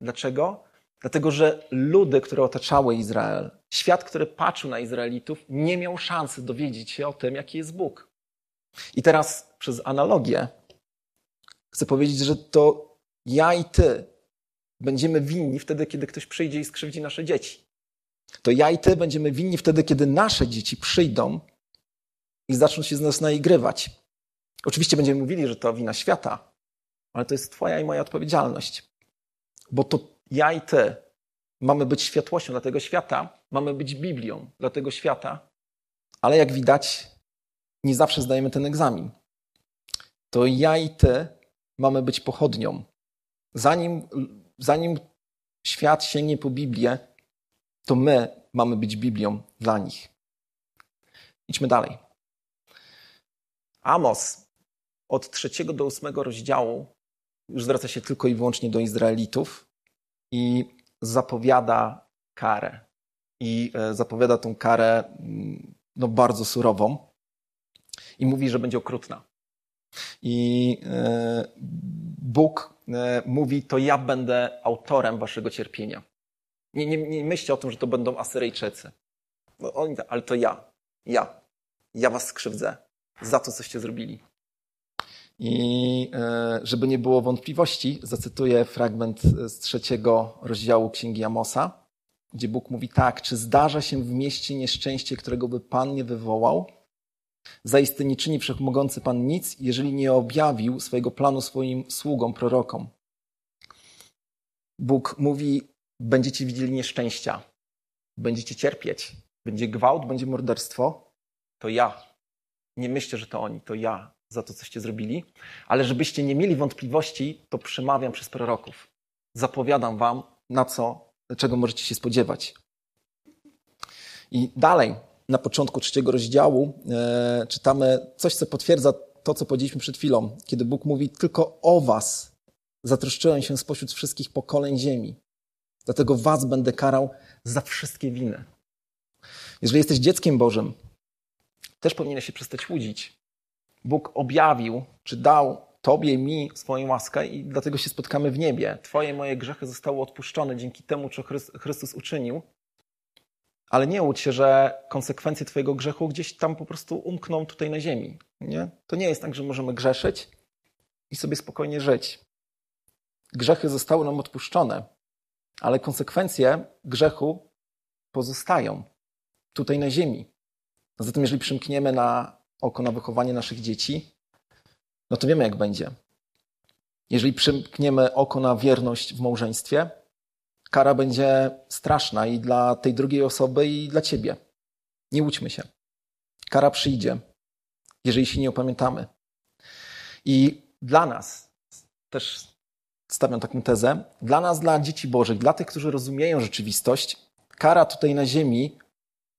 Dlaczego? Dlatego, że ludy, które otaczały Izrael, świat, który patrzył na Izraelitów, nie miał szansy dowiedzieć się o tym, jaki jest Bóg. I teraz przez analogię chcę powiedzieć, że to ja i ty będziemy winni wtedy, kiedy ktoś przyjdzie i skrzywdzi nasze dzieci. To ja i ty będziemy winni wtedy, kiedy nasze dzieci przyjdą i zaczną się z nas naigrywać. Oczywiście będziemy mówili, że to wina świata, ale to jest Twoja i moja odpowiedzialność. Bo to ja i Ty mamy być światłością dla tego świata, mamy być Biblią dla tego świata, ale jak widać, nie zawsze zdajemy ten egzamin. To ja i Ty mamy być pochodnią. Zanim, zanim świat sięgnie po Biblię, to my mamy być Biblią dla nich. Idźmy dalej. Amos od trzeciego do ósmego rozdziału już zwraca się tylko i wyłącznie do Izraelitów i zapowiada karę. I e, zapowiada tą karę mm, no, bardzo surową i mówi, że będzie okrutna. I e, Bóg e, mówi, to ja będę autorem waszego cierpienia. Nie, nie, nie myślcie o tym, że to będą Asyryjczycy. No, oni, ale to ja. Ja. Ja was skrzywdzę za to, coście zrobili. I e, żeby nie było wątpliwości, zacytuję fragment z trzeciego rozdziału Księgi Amosa, gdzie Bóg mówi tak, czy zdarza się w mieście nieszczęście, którego by Pan nie wywołał? Zaiste nie czyni wszechmogący Pan nic, jeżeli nie objawił swojego planu swoim sługom, prorokom. Bóg mówi, będziecie widzieli nieszczęścia, będziecie cierpieć, będzie gwałt, będzie morderstwo, to ja. Nie myślę, że to oni, to ja za to, coście zrobili, ale żebyście nie mieli wątpliwości, to przemawiam przez proroków. Zapowiadam wam, na co, czego możecie się spodziewać. I dalej, na początku trzeciego rozdziału, e, czytamy coś, co potwierdza to, co powiedzieliśmy przed chwilą, kiedy Bóg mówi: Tylko o Was zatroszczyłem się spośród wszystkich pokoleń ziemi. Dlatego Was będę karał za wszystkie winy. Jeżeli jesteś dzieckiem Bożym, też powinieneś się przestać łudzić. Bóg objawił, czy dał Tobie mi swoją łaskę i dlatego się spotkamy w niebie. Twoje moje grzechy zostały odpuszczone dzięki temu, co Chrystus uczynił. Ale nie łudź się, że konsekwencje Twojego grzechu gdzieś tam po prostu umkną tutaj na ziemi. Nie? To nie jest tak, że możemy grzeszyć i sobie spokojnie żyć. Grzechy zostały nam odpuszczone, ale konsekwencje grzechu pozostają tutaj na ziemi. Zatem, jeżeli przymkniemy na oko na wychowanie naszych dzieci, no to wiemy, jak będzie. Jeżeli przymkniemy oko na wierność w małżeństwie, kara będzie straszna i dla tej drugiej osoby, i dla ciebie. Nie łudźmy się. Kara przyjdzie, jeżeli się nie opamiętamy. I dla nas, też stawiam taką tezę, dla nas, dla dzieci Bożych, dla tych, którzy rozumieją rzeczywistość, kara tutaj na ziemi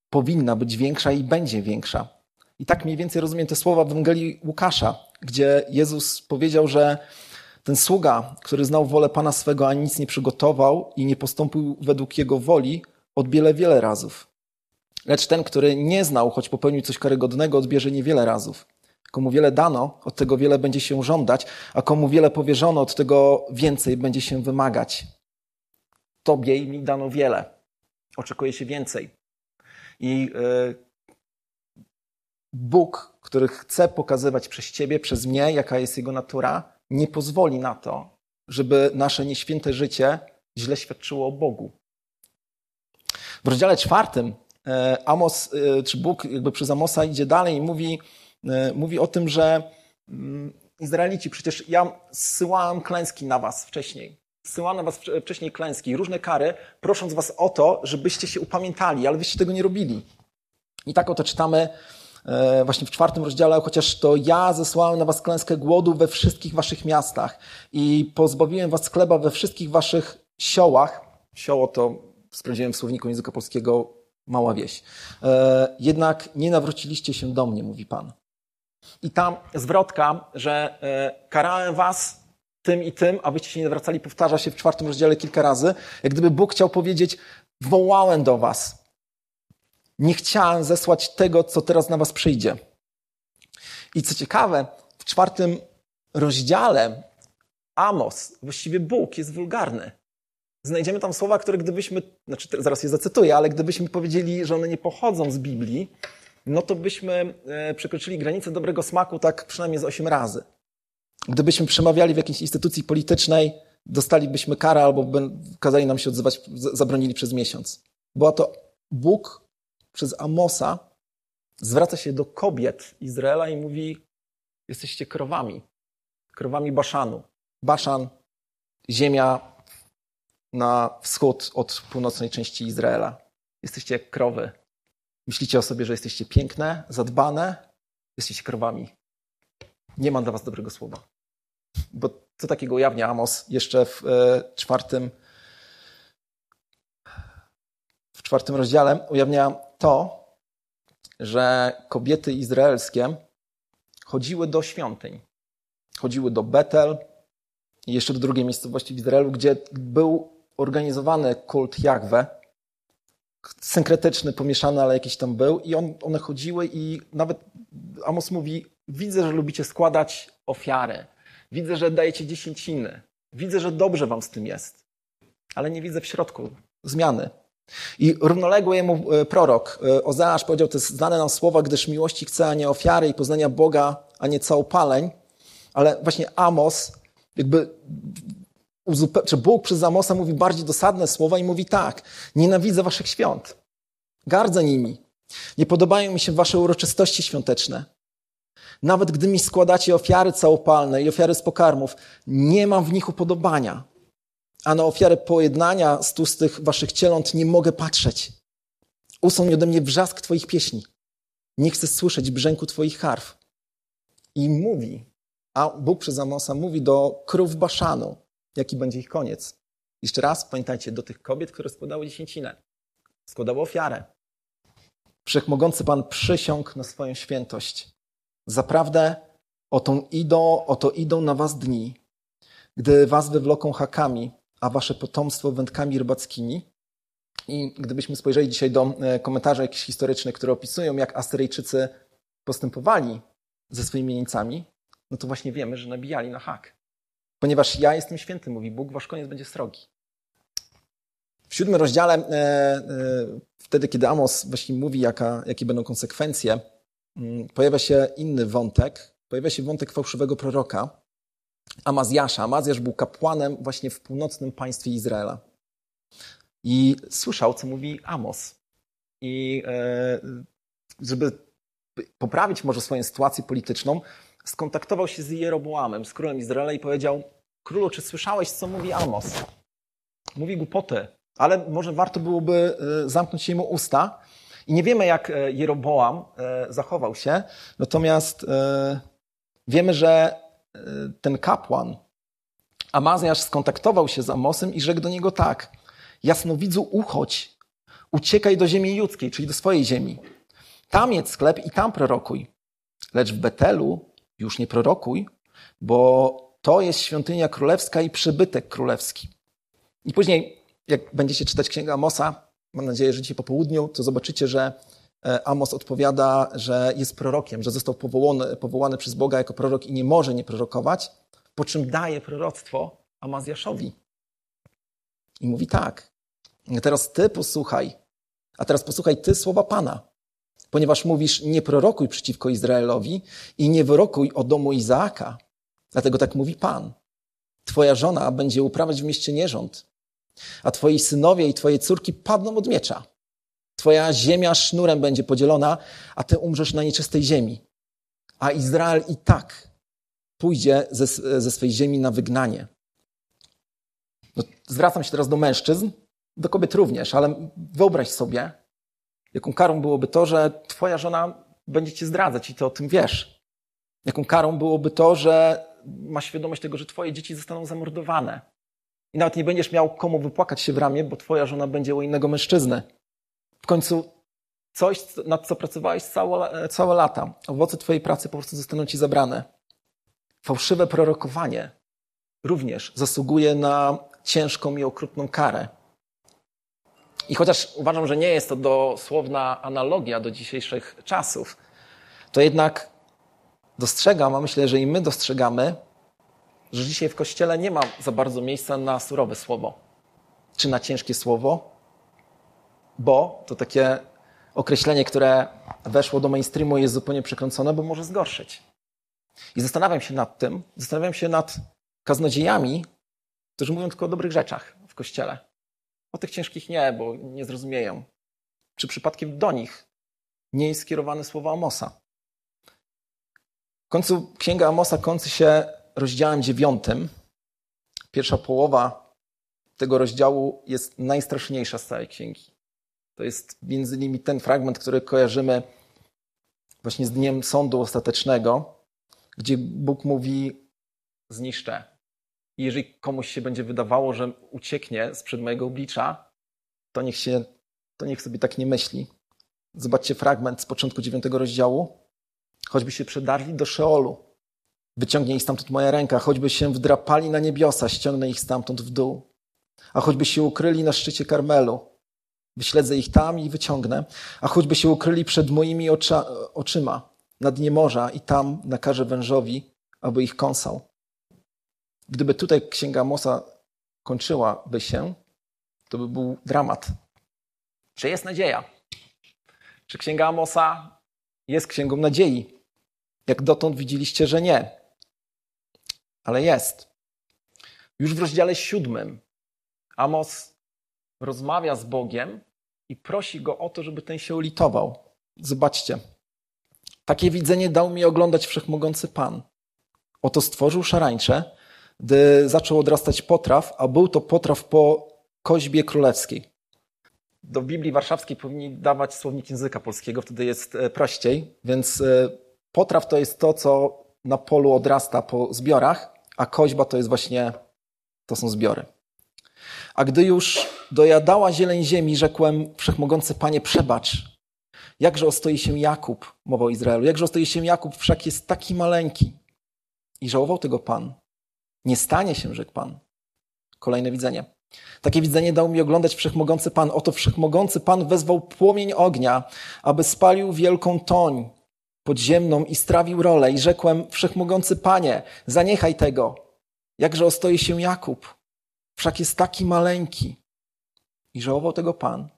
powinna być większa i będzie większa. I tak mniej więcej rozumiem te słowa w Ewangelii Łukasza, gdzie Jezus powiedział, że ten sługa, który znał wolę Pana swego, a nic nie przygotował i nie postąpił według Jego woli, odbierze wiele razów. Lecz ten, który nie znał, choć popełnił coś karygodnego, odbierze niewiele razów. Komu wiele dano, od tego wiele będzie się żądać, a komu wiele powierzono, od tego więcej będzie się wymagać. Tobie i mi dano wiele. Oczekuje się więcej. I yy, Bóg, który chce pokazywać przez ciebie, przez mnie, jaka jest jego natura, nie pozwoli na to, żeby nasze nieświęte życie źle świadczyło o Bogu. W rozdziale czwartym e, Amos, e, czy Bóg jakby przez Amosa idzie dalej i mówi, e, mówi o tym, że mm, Izraelici, przecież ja zsyłałem klęski na was wcześniej. Zsyłałem na was wcześniej klęski, różne kary, prosząc was o to, żebyście się upamiętali, ale wyście tego nie robili. I tak oto czytamy właśnie w czwartym rozdziale, chociaż to ja zesłałem na was klęskę głodu we wszystkich waszych miastach i pozbawiłem was chleba we wszystkich waszych siołach. Sioło to sprawdziłem w słowniku języka polskiego mała wieś. E, jednak nie nawróciliście się do mnie, mówi Pan. I tam zwrotka, że e, karałem was tym i tym, abyście się nie nawracali, powtarza się w czwartym rozdziale kilka razy. Jak gdyby Bóg chciał powiedzieć, wołałem do was. Nie chciałem zesłać tego, co teraz na was przyjdzie. I co ciekawe, w czwartym rozdziale Amos, właściwie Bóg jest wulgarny znajdziemy tam słowa, które gdybyśmy, znaczy zaraz je zacytuję, ale gdybyśmy powiedzieli, że one nie pochodzą z Biblii, no to byśmy e, przekroczyli granicę dobrego smaku tak przynajmniej z osiem razy. Gdybyśmy przemawiali w jakiejś instytucji politycznej, dostalibyśmy karę albo kazali nam się odzywać, zabronili przez miesiąc. Była to Bóg przez Amosa zwraca się do kobiet Izraela i mówi: Jesteście krowami, krowami Baszanu. Baszan, ziemia na wschód od północnej części Izraela. Jesteście jak krowy. Myślicie o sobie, że jesteście piękne, zadbane, jesteście krowami. Nie mam dla was dobrego słowa. Bo co takiego ujawnia Amos jeszcze w e, czwartym, w czwartym rozdziale? Ujawnia to, że kobiety izraelskie chodziły do świątyń. Chodziły do Betel i jeszcze do drugiej miejscowości w Izraelu, gdzie był organizowany kult Jahwe, synkretyczny, pomieszany, ale jakiś tam był i on, one chodziły i nawet Amos mówi, widzę, że lubicie składać ofiary, widzę, że dajecie dziesięciny, widzę, że dobrze wam z tym jest, ale nie widzę w środku zmiany. I równoległy jemu e, prorok e, Ozeasz powiedział, jest znane nam słowa, gdyż miłości chce, a nie ofiary i poznania Boga, a nie całopaleń, ale właśnie Amos jakby czy Bóg przez Amosa mówi bardziej dosadne słowa i mówi tak, nienawidzę waszych świąt, gardzę nimi, nie podobają mi się wasze uroczystości świąteczne. Nawet gdy mi składacie ofiary całopalne i ofiary z pokarmów, nie mam w nich upodobania. A na ofiarę pojednania z tłustych waszych cieląt nie mogę patrzeć. Usuń ode mnie wrzask twoich pieśni. Nie chcę słyszeć brzęku twoich harf. I mówi, a Bóg przez Amosa mówi do krów Baszanu, jaki będzie ich koniec. Jeszcze raz pamiętajcie, do tych kobiet, które składały dziesięcinę, składały ofiarę. Wszechmogący Pan przysiągł na swoją świętość. Zaprawdę oto idą, oto idą na was dni, gdy was wywloką hakami, a wasze potomstwo wędkami rybackimi. I gdybyśmy spojrzeli dzisiaj do e, komentarzy jakichś historycznych, które opisują, jak Asyryjczycy postępowali ze swoimi jeńcami, no to właśnie wiemy, że nabijali na hak. Ponieważ ja jestem święty, mówi Bóg, wasz koniec będzie srogi. W siódmym rozdziale, e, e, wtedy kiedy Amos właśnie mówi, jaka, jakie będą konsekwencje, mm, pojawia się inny wątek. Pojawia się wątek fałszywego proroka, Amazjasza. Amazjasz był kapłanem właśnie w północnym państwie Izraela. I słyszał, co mówi Amos. I e, żeby poprawić może swoją sytuację polityczną, skontaktował się z Jeroboamem, z królem Izraela i powiedział: Królu, czy słyszałeś, co mówi Amos? Mówi głupoty, ale może warto byłoby e, zamknąć jemu usta. I nie wiemy, jak e, Jeroboam zachował się, natomiast wiemy, że ten kapłan, Amazjasz, skontaktował się z Amosem i rzekł do niego tak: Jasnowidzu, uchodź, uciekaj do ziemi judzkiej, czyli do swojej ziemi. Tam jedz sklep i tam prorokuj. Lecz w Betelu już nie prorokuj, bo to jest świątynia królewska i przybytek królewski. I później, jak będziecie czytać Księgę Amosa, mam nadzieję, że dzisiaj po południu, to zobaczycie, że Amos odpowiada, że jest prorokiem, że został powołany, powołany przez Boga jako prorok i nie może nie prorokować, po czym daje proroctwo Amazjaszowi. I mówi tak, teraz ty posłuchaj, a teraz posłuchaj ty słowa Pana ponieważ mówisz, nie prorokuj przeciwko Izraelowi i nie wyrokuj o domu Izaaka. Dlatego tak mówi Pan. Twoja żona będzie uprawiać w mieście nierząd. a twoi synowie i twoje córki padną od miecza. Twoja ziemia sznurem będzie podzielona, a ty umrzesz na nieczystej ziemi. A Izrael i tak pójdzie ze, ze swej ziemi na wygnanie. No, zwracam się teraz do mężczyzn, do kobiet również, ale wyobraź sobie, jaką karą byłoby to, że twoja żona będzie cię zdradzać i ty o tym wiesz. Jaką karą byłoby to, że masz świadomość tego, że twoje dzieci zostaną zamordowane. I nawet nie będziesz miał komu wypłakać się w ramię, bo twoja żona będzie u innego mężczyzny. W końcu coś, nad co pracowałeś całe, całe lata, owoce twojej pracy po prostu zostaną ci zabrane. Fałszywe prorokowanie również zasługuje na ciężką i okrutną karę. I chociaż uważam, że nie jest to dosłowna analogia do dzisiejszych czasów, to jednak dostrzegam, a myślę, że i my dostrzegamy, że dzisiaj w kościele nie ma za bardzo miejsca na surowe słowo, czy na ciężkie słowo, bo to takie określenie, które weszło do mainstreamu jest zupełnie przekręcone, bo może zgorszyć. I zastanawiam się nad tym, zastanawiam się nad kaznodziejami, którzy mówią tylko o dobrych rzeczach w kościele. O tych ciężkich nie, bo nie zrozumieją. Czy przypadkiem do nich nie jest skierowane słowo Amosa? W końcu Księga Amosa kończy się rozdziałem dziewiątym. Pierwsza połowa tego rozdziału jest najstraszniejsza z całej księgi. To jest między innymi ten fragment, który kojarzymy właśnie z dniem sądu ostatecznego, gdzie Bóg mówi: Zniszczę. I jeżeli komuś się będzie wydawało, że ucieknie sprzed mojego oblicza, to niech, się, to niech sobie tak nie myśli. Zobaczcie fragment z początku dziewiątego rozdziału. Choćby się przedarli do Szeolu, wyciągnie ich stamtąd moja ręka, choćby się wdrapali na niebiosa, ściągnę ich stamtąd w dół. A choćby się ukryli na szczycie Karmelu, wyśledzę ich tam i wyciągnę. A choćby się ukryli przed moimi ocza, oczyma na dnie morza i tam nakażę wężowi, aby ich kąsał. Gdyby tutaj księga Mosa kończyłaby się, to by był dramat. Czy jest nadzieja? Czy księga Amosa jest księgą nadziei? Jak dotąd widzieliście, że nie. Ale jest. Już w rozdziale siódmym Amos rozmawia z Bogiem i prosi go o to, żeby ten się ulitował. Zobaczcie. Takie widzenie dał mi oglądać wszechmogący Pan. Oto stworzył szarańcze, gdy zaczął odrastać potraw, a był to potraw po koźbie królewskiej. Do Biblii Warszawskiej powinni dawać słownik języka polskiego, wtedy jest e, prościej. Więc e, potraw to jest to, co na polu odrasta po zbiorach, a koźba to jest właśnie, to są zbiory. A gdy już dojadała zieleń ziemi, rzekłem, wszechmogący Panie, przebacz. Jakże ostoi się Jakub, mowa o Izraelu, jakże ostoi się Jakub, wszak jest taki maleńki. I żałował tego Pan. Nie stanie się, rzekł Pan. Kolejne widzenie. Takie widzenie dał mi oglądać wszechmogący Pan. Oto wszechmogący Pan wezwał płomień ognia, aby spalił wielką toń podziemną i strawił rolę. I rzekłem, wszechmogący Panie, zaniechaj tego. Jakże ostoi się Jakub, wszak jest taki maleńki. I żałował tego Pan.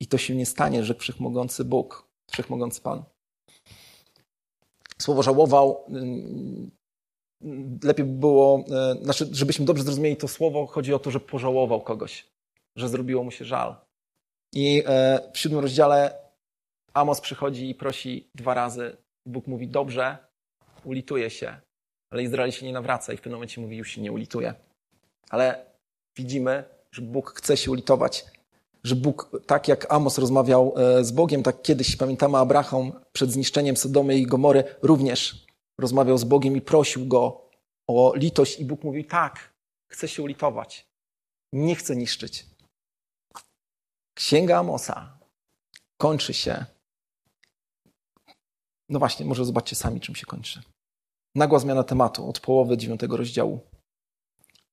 I to się nie stanie, rzekł wszechmogący Bóg, wszechmogący Pan. Słowo żałował lepiej by było, e, znaczy, żebyśmy dobrze zrozumieli to słowo, chodzi o to, że pożałował kogoś, że zrobiło mu się żal. I e, w siódmym rozdziale Amos przychodzi i prosi dwa razy. Bóg mówi, dobrze, ulituje się, ale Izrael się nie nawraca i w pewnym momencie mówi, już się nie ulituje. Ale widzimy, że Bóg chce się ulitować, że Bóg, tak jak Amos rozmawiał e, z Bogiem, tak kiedyś, pamiętamy, Abraham przed zniszczeniem Sodomy i Gomory również rozmawiał z Bogiem i prosił go o litość, i Bóg mówił: Tak, chcę się ulitować, nie chcę niszczyć. Księga Amosa kończy się. No właśnie, może zobaczcie sami, czym się kończy. Nagła zmiana tematu od połowy dziewiątego rozdziału.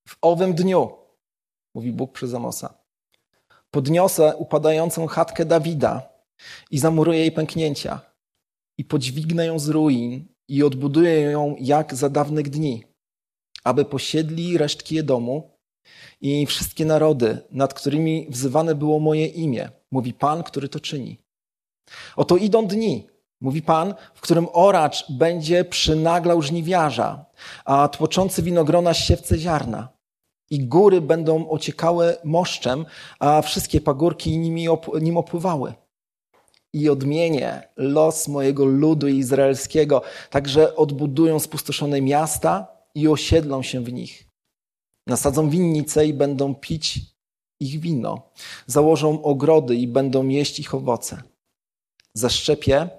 W owym dniu, mówi Bóg przez Amosa, podniosę upadającą chatkę Dawida i zamuruję jej pęknięcia i podźwignę ją z ruin i odbuduję ją jak za dawnych dni, aby posiedli resztki Edomu i wszystkie narody, nad którymi wzywane było moje imię, mówi Pan, który to czyni. Oto idą dni, mówi Pan, w którym oracz będzie przynaglał żniwiarza, a tłoczący winogrona siewce ziarna. I góry będą ociekały moszczem, a wszystkie pagórki nimi op- nim opływały. I odmienię los mojego ludu izraelskiego, także odbudują spustoszone miasta i osiedlą się w nich. Nasadzą winnice i będą pić ich wino. Założą ogrody i będą jeść ich owoce. Zaszczepię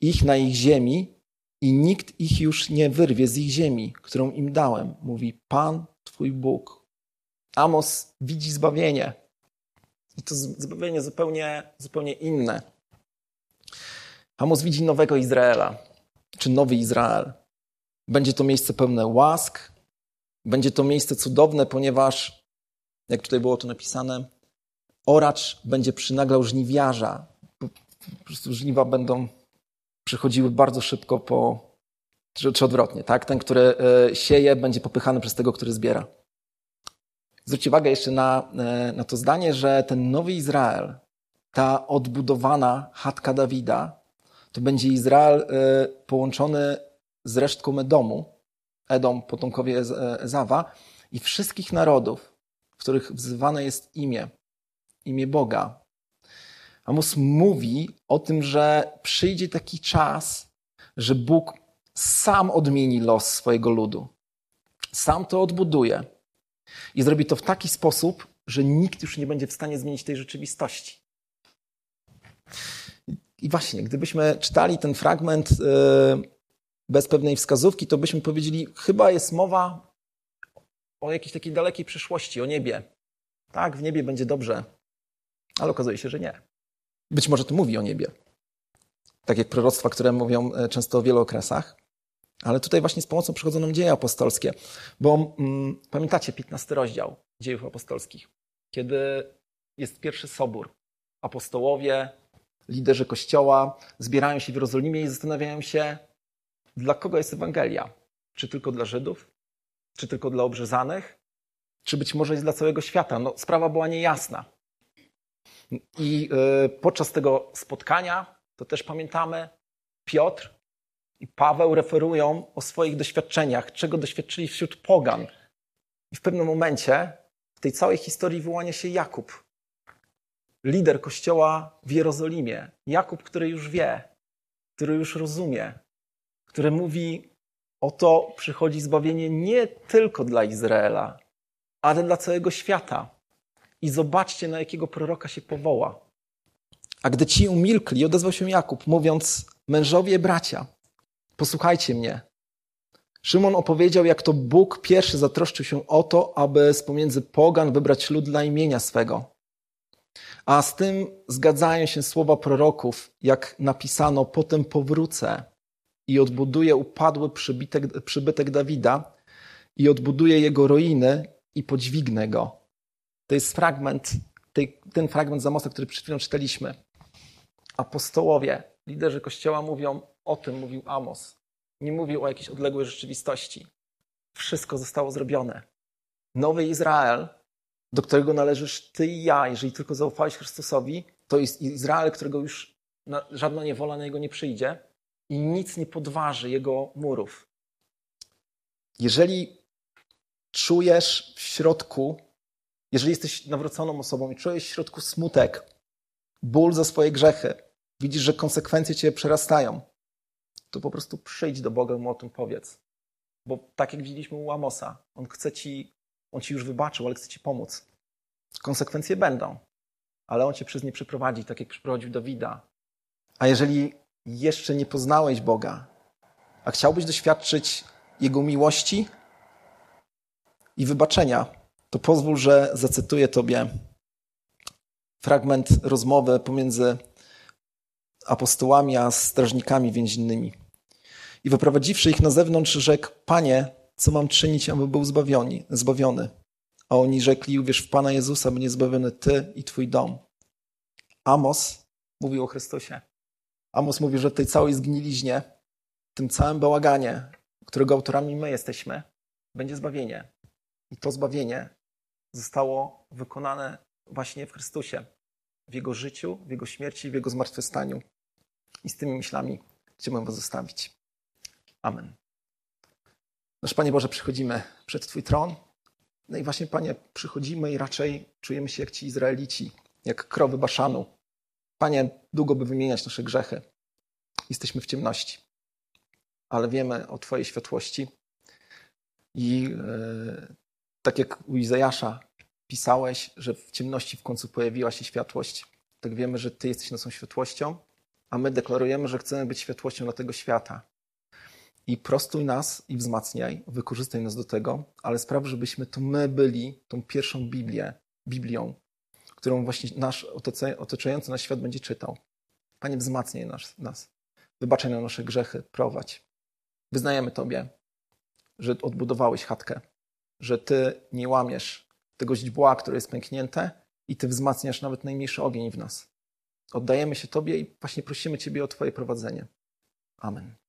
ich na ich ziemi i nikt ich już nie wyrwie z ich ziemi, którą im dałem, mówi Pan Twój Bóg. Amos widzi zbawienie. I to zbawienie zupełnie, zupełnie inne. Amos widzi nowego Izraela, czy nowy Izrael. Będzie to miejsce pełne łask, będzie to miejsce cudowne, ponieważ, jak tutaj było to napisane, oracz będzie przynaglał żniwiarza. Po prostu żniwa będą przychodziły bardzo szybko po, czy, czy odwrotnie, tak? Ten, który e, sieje, będzie popychany przez tego, który zbiera. Zwróćcie uwagę jeszcze na, e, na to zdanie, że ten nowy Izrael, ta odbudowana chatka Dawida, to będzie Izrael e, połączony z resztką Edomu, Edom, potomkowie Ezawa i wszystkich narodów, w których wzywane jest imię, imię Boga. Amos mówi o tym, że przyjdzie taki czas, że Bóg sam odmieni los swojego ludu. Sam to odbuduje. I zrobi to w taki sposób, że nikt już nie będzie w stanie zmienić tej rzeczywistości. I właśnie, gdybyśmy czytali ten fragment yy, bez pewnej wskazówki, to byśmy powiedzieli, chyba jest mowa o jakiejś takiej dalekiej przyszłości, o niebie. Tak, w niebie będzie dobrze, ale okazuje się, że nie. Być może to mówi o niebie. Tak jak proroctwa, które mówią e, często o wielu okresach. Ale tutaj właśnie z pomocą przychodzą nam dzieje apostolskie. Bo mm, pamiętacie 15 rozdział dziejów apostolskich, kiedy jest pierwszy sobór. Apostołowie, liderzy kościoła zbierają się w Jerozolimie i zastanawiają się, dla kogo jest Ewangelia? Czy tylko dla Żydów? Czy tylko dla obrzezanych? Czy być może jest dla całego świata? No, sprawa była niejasna. I y, podczas tego spotkania, to też pamiętamy, Piotr i Paweł referują o swoich doświadczeniach, czego doświadczyli wśród pogan. I w pewnym momencie w tej całej historii wyłania się Jakub, lider kościoła w Jerozolimie. Jakub, który już wie, który już rozumie, które mówi: Oto przychodzi zbawienie nie tylko dla Izraela, ale dla całego świata. I zobaczcie, na jakiego proroka się powoła. A gdy ci umilkli, odezwał się Jakub, mówiąc: Mężowie, bracia, posłuchajcie mnie. Szymon opowiedział, jak to Bóg pierwszy zatroszczył się o to, aby z pomiędzy pogan wybrać lud dla imienia swego. A z tym zgadzają się słowa proroków, jak napisano: Potem powrócę i odbuduje upadły przybytek, przybytek Dawida i odbuduje jego ruiny i podźwignę go. To jest fragment, ten fragment zamosta, który przed chwilą czytaliśmy. Apostołowie, liderzy Kościoła mówią o tym, mówił Amos. Nie mówił o jakiejś odległej rzeczywistości. Wszystko zostało zrobione. Nowy Izrael, do którego należysz ty i ja, jeżeli tylko zaufałeś Chrystusowi, to jest Izrael, którego już żadna niewola na niego nie przyjdzie i nic nie podważy jego murów. Jeżeli czujesz w środku, jeżeli jesteś nawróconą osobą i czujesz w środku smutek, ból za swoje grzechy, widzisz, że konsekwencje cię przerastają, to po prostu przyjdź do Boga i mu o tym powiedz. Bo tak jak widzieliśmy u Amosa, on chce ci, on ci już wybaczył, ale chce ci pomóc. Konsekwencje będą, ale on cię przez nie przyprowadzi, tak jak przyprowadził Dawida. A jeżeli jeszcze nie poznałeś Boga, a chciałbyś doświadczyć Jego miłości i wybaczenia, to pozwól, że zacytuję Tobie fragment rozmowy pomiędzy apostołami a strażnikami więziennymi. I wyprowadziwszy ich na zewnątrz, rzekł: Panie, co mam czynić, aby był zbawiony? zbawiony? A oni rzekli: Uwierz w Pana Jezusa, będzie zbawiony Ty i Twój dom. Amos mówił o Chrystusie. Amos mówi, że w tej całej zgniliźnie, w tym całym bałaganie, którego autorami my jesteśmy, będzie zbawienie. I to zbawienie zostało wykonane właśnie w Chrystusie, w Jego życiu, w Jego śmierci, w Jego zmartwychwstaniu. I z tymi myślami chciałbym Was zostawić. Amen. Nasz Panie Boże, przychodzimy przed Twój tron No i właśnie, Panie, przychodzimy i raczej czujemy się jak ci Izraelici, jak krowy Baszanu. Panie, długo by wymieniać nasze grzechy. Jesteśmy w ciemności, ale wiemy o Twojej światłości. I e, tak jak u Izajasza pisałeś, że w ciemności w końcu pojawiła się światłość, tak wiemy, że Ty jesteś naszą światłością, a my deklarujemy, że chcemy być światłością dla tego świata. I prostuj nas i wzmacniaj, wykorzystaj nas do tego, ale spraw, żebyśmy to my byli tą pierwszą Biblię, Biblią, którą właśnie nasz otaczający nas świat będzie czytał. Panie, wzmacniaj nas, nas. Wybaczaj nam nasze grzechy, prowadź. Wyznajemy Tobie, że odbudowałeś chatkę, że Ty nie łamiesz tego źdźbła, które jest pęknięte i Ty wzmacniasz nawet najmniejszy ogień w nas. Oddajemy się Tobie i właśnie prosimy Ciebie o Twoje prowadzenie. Amen.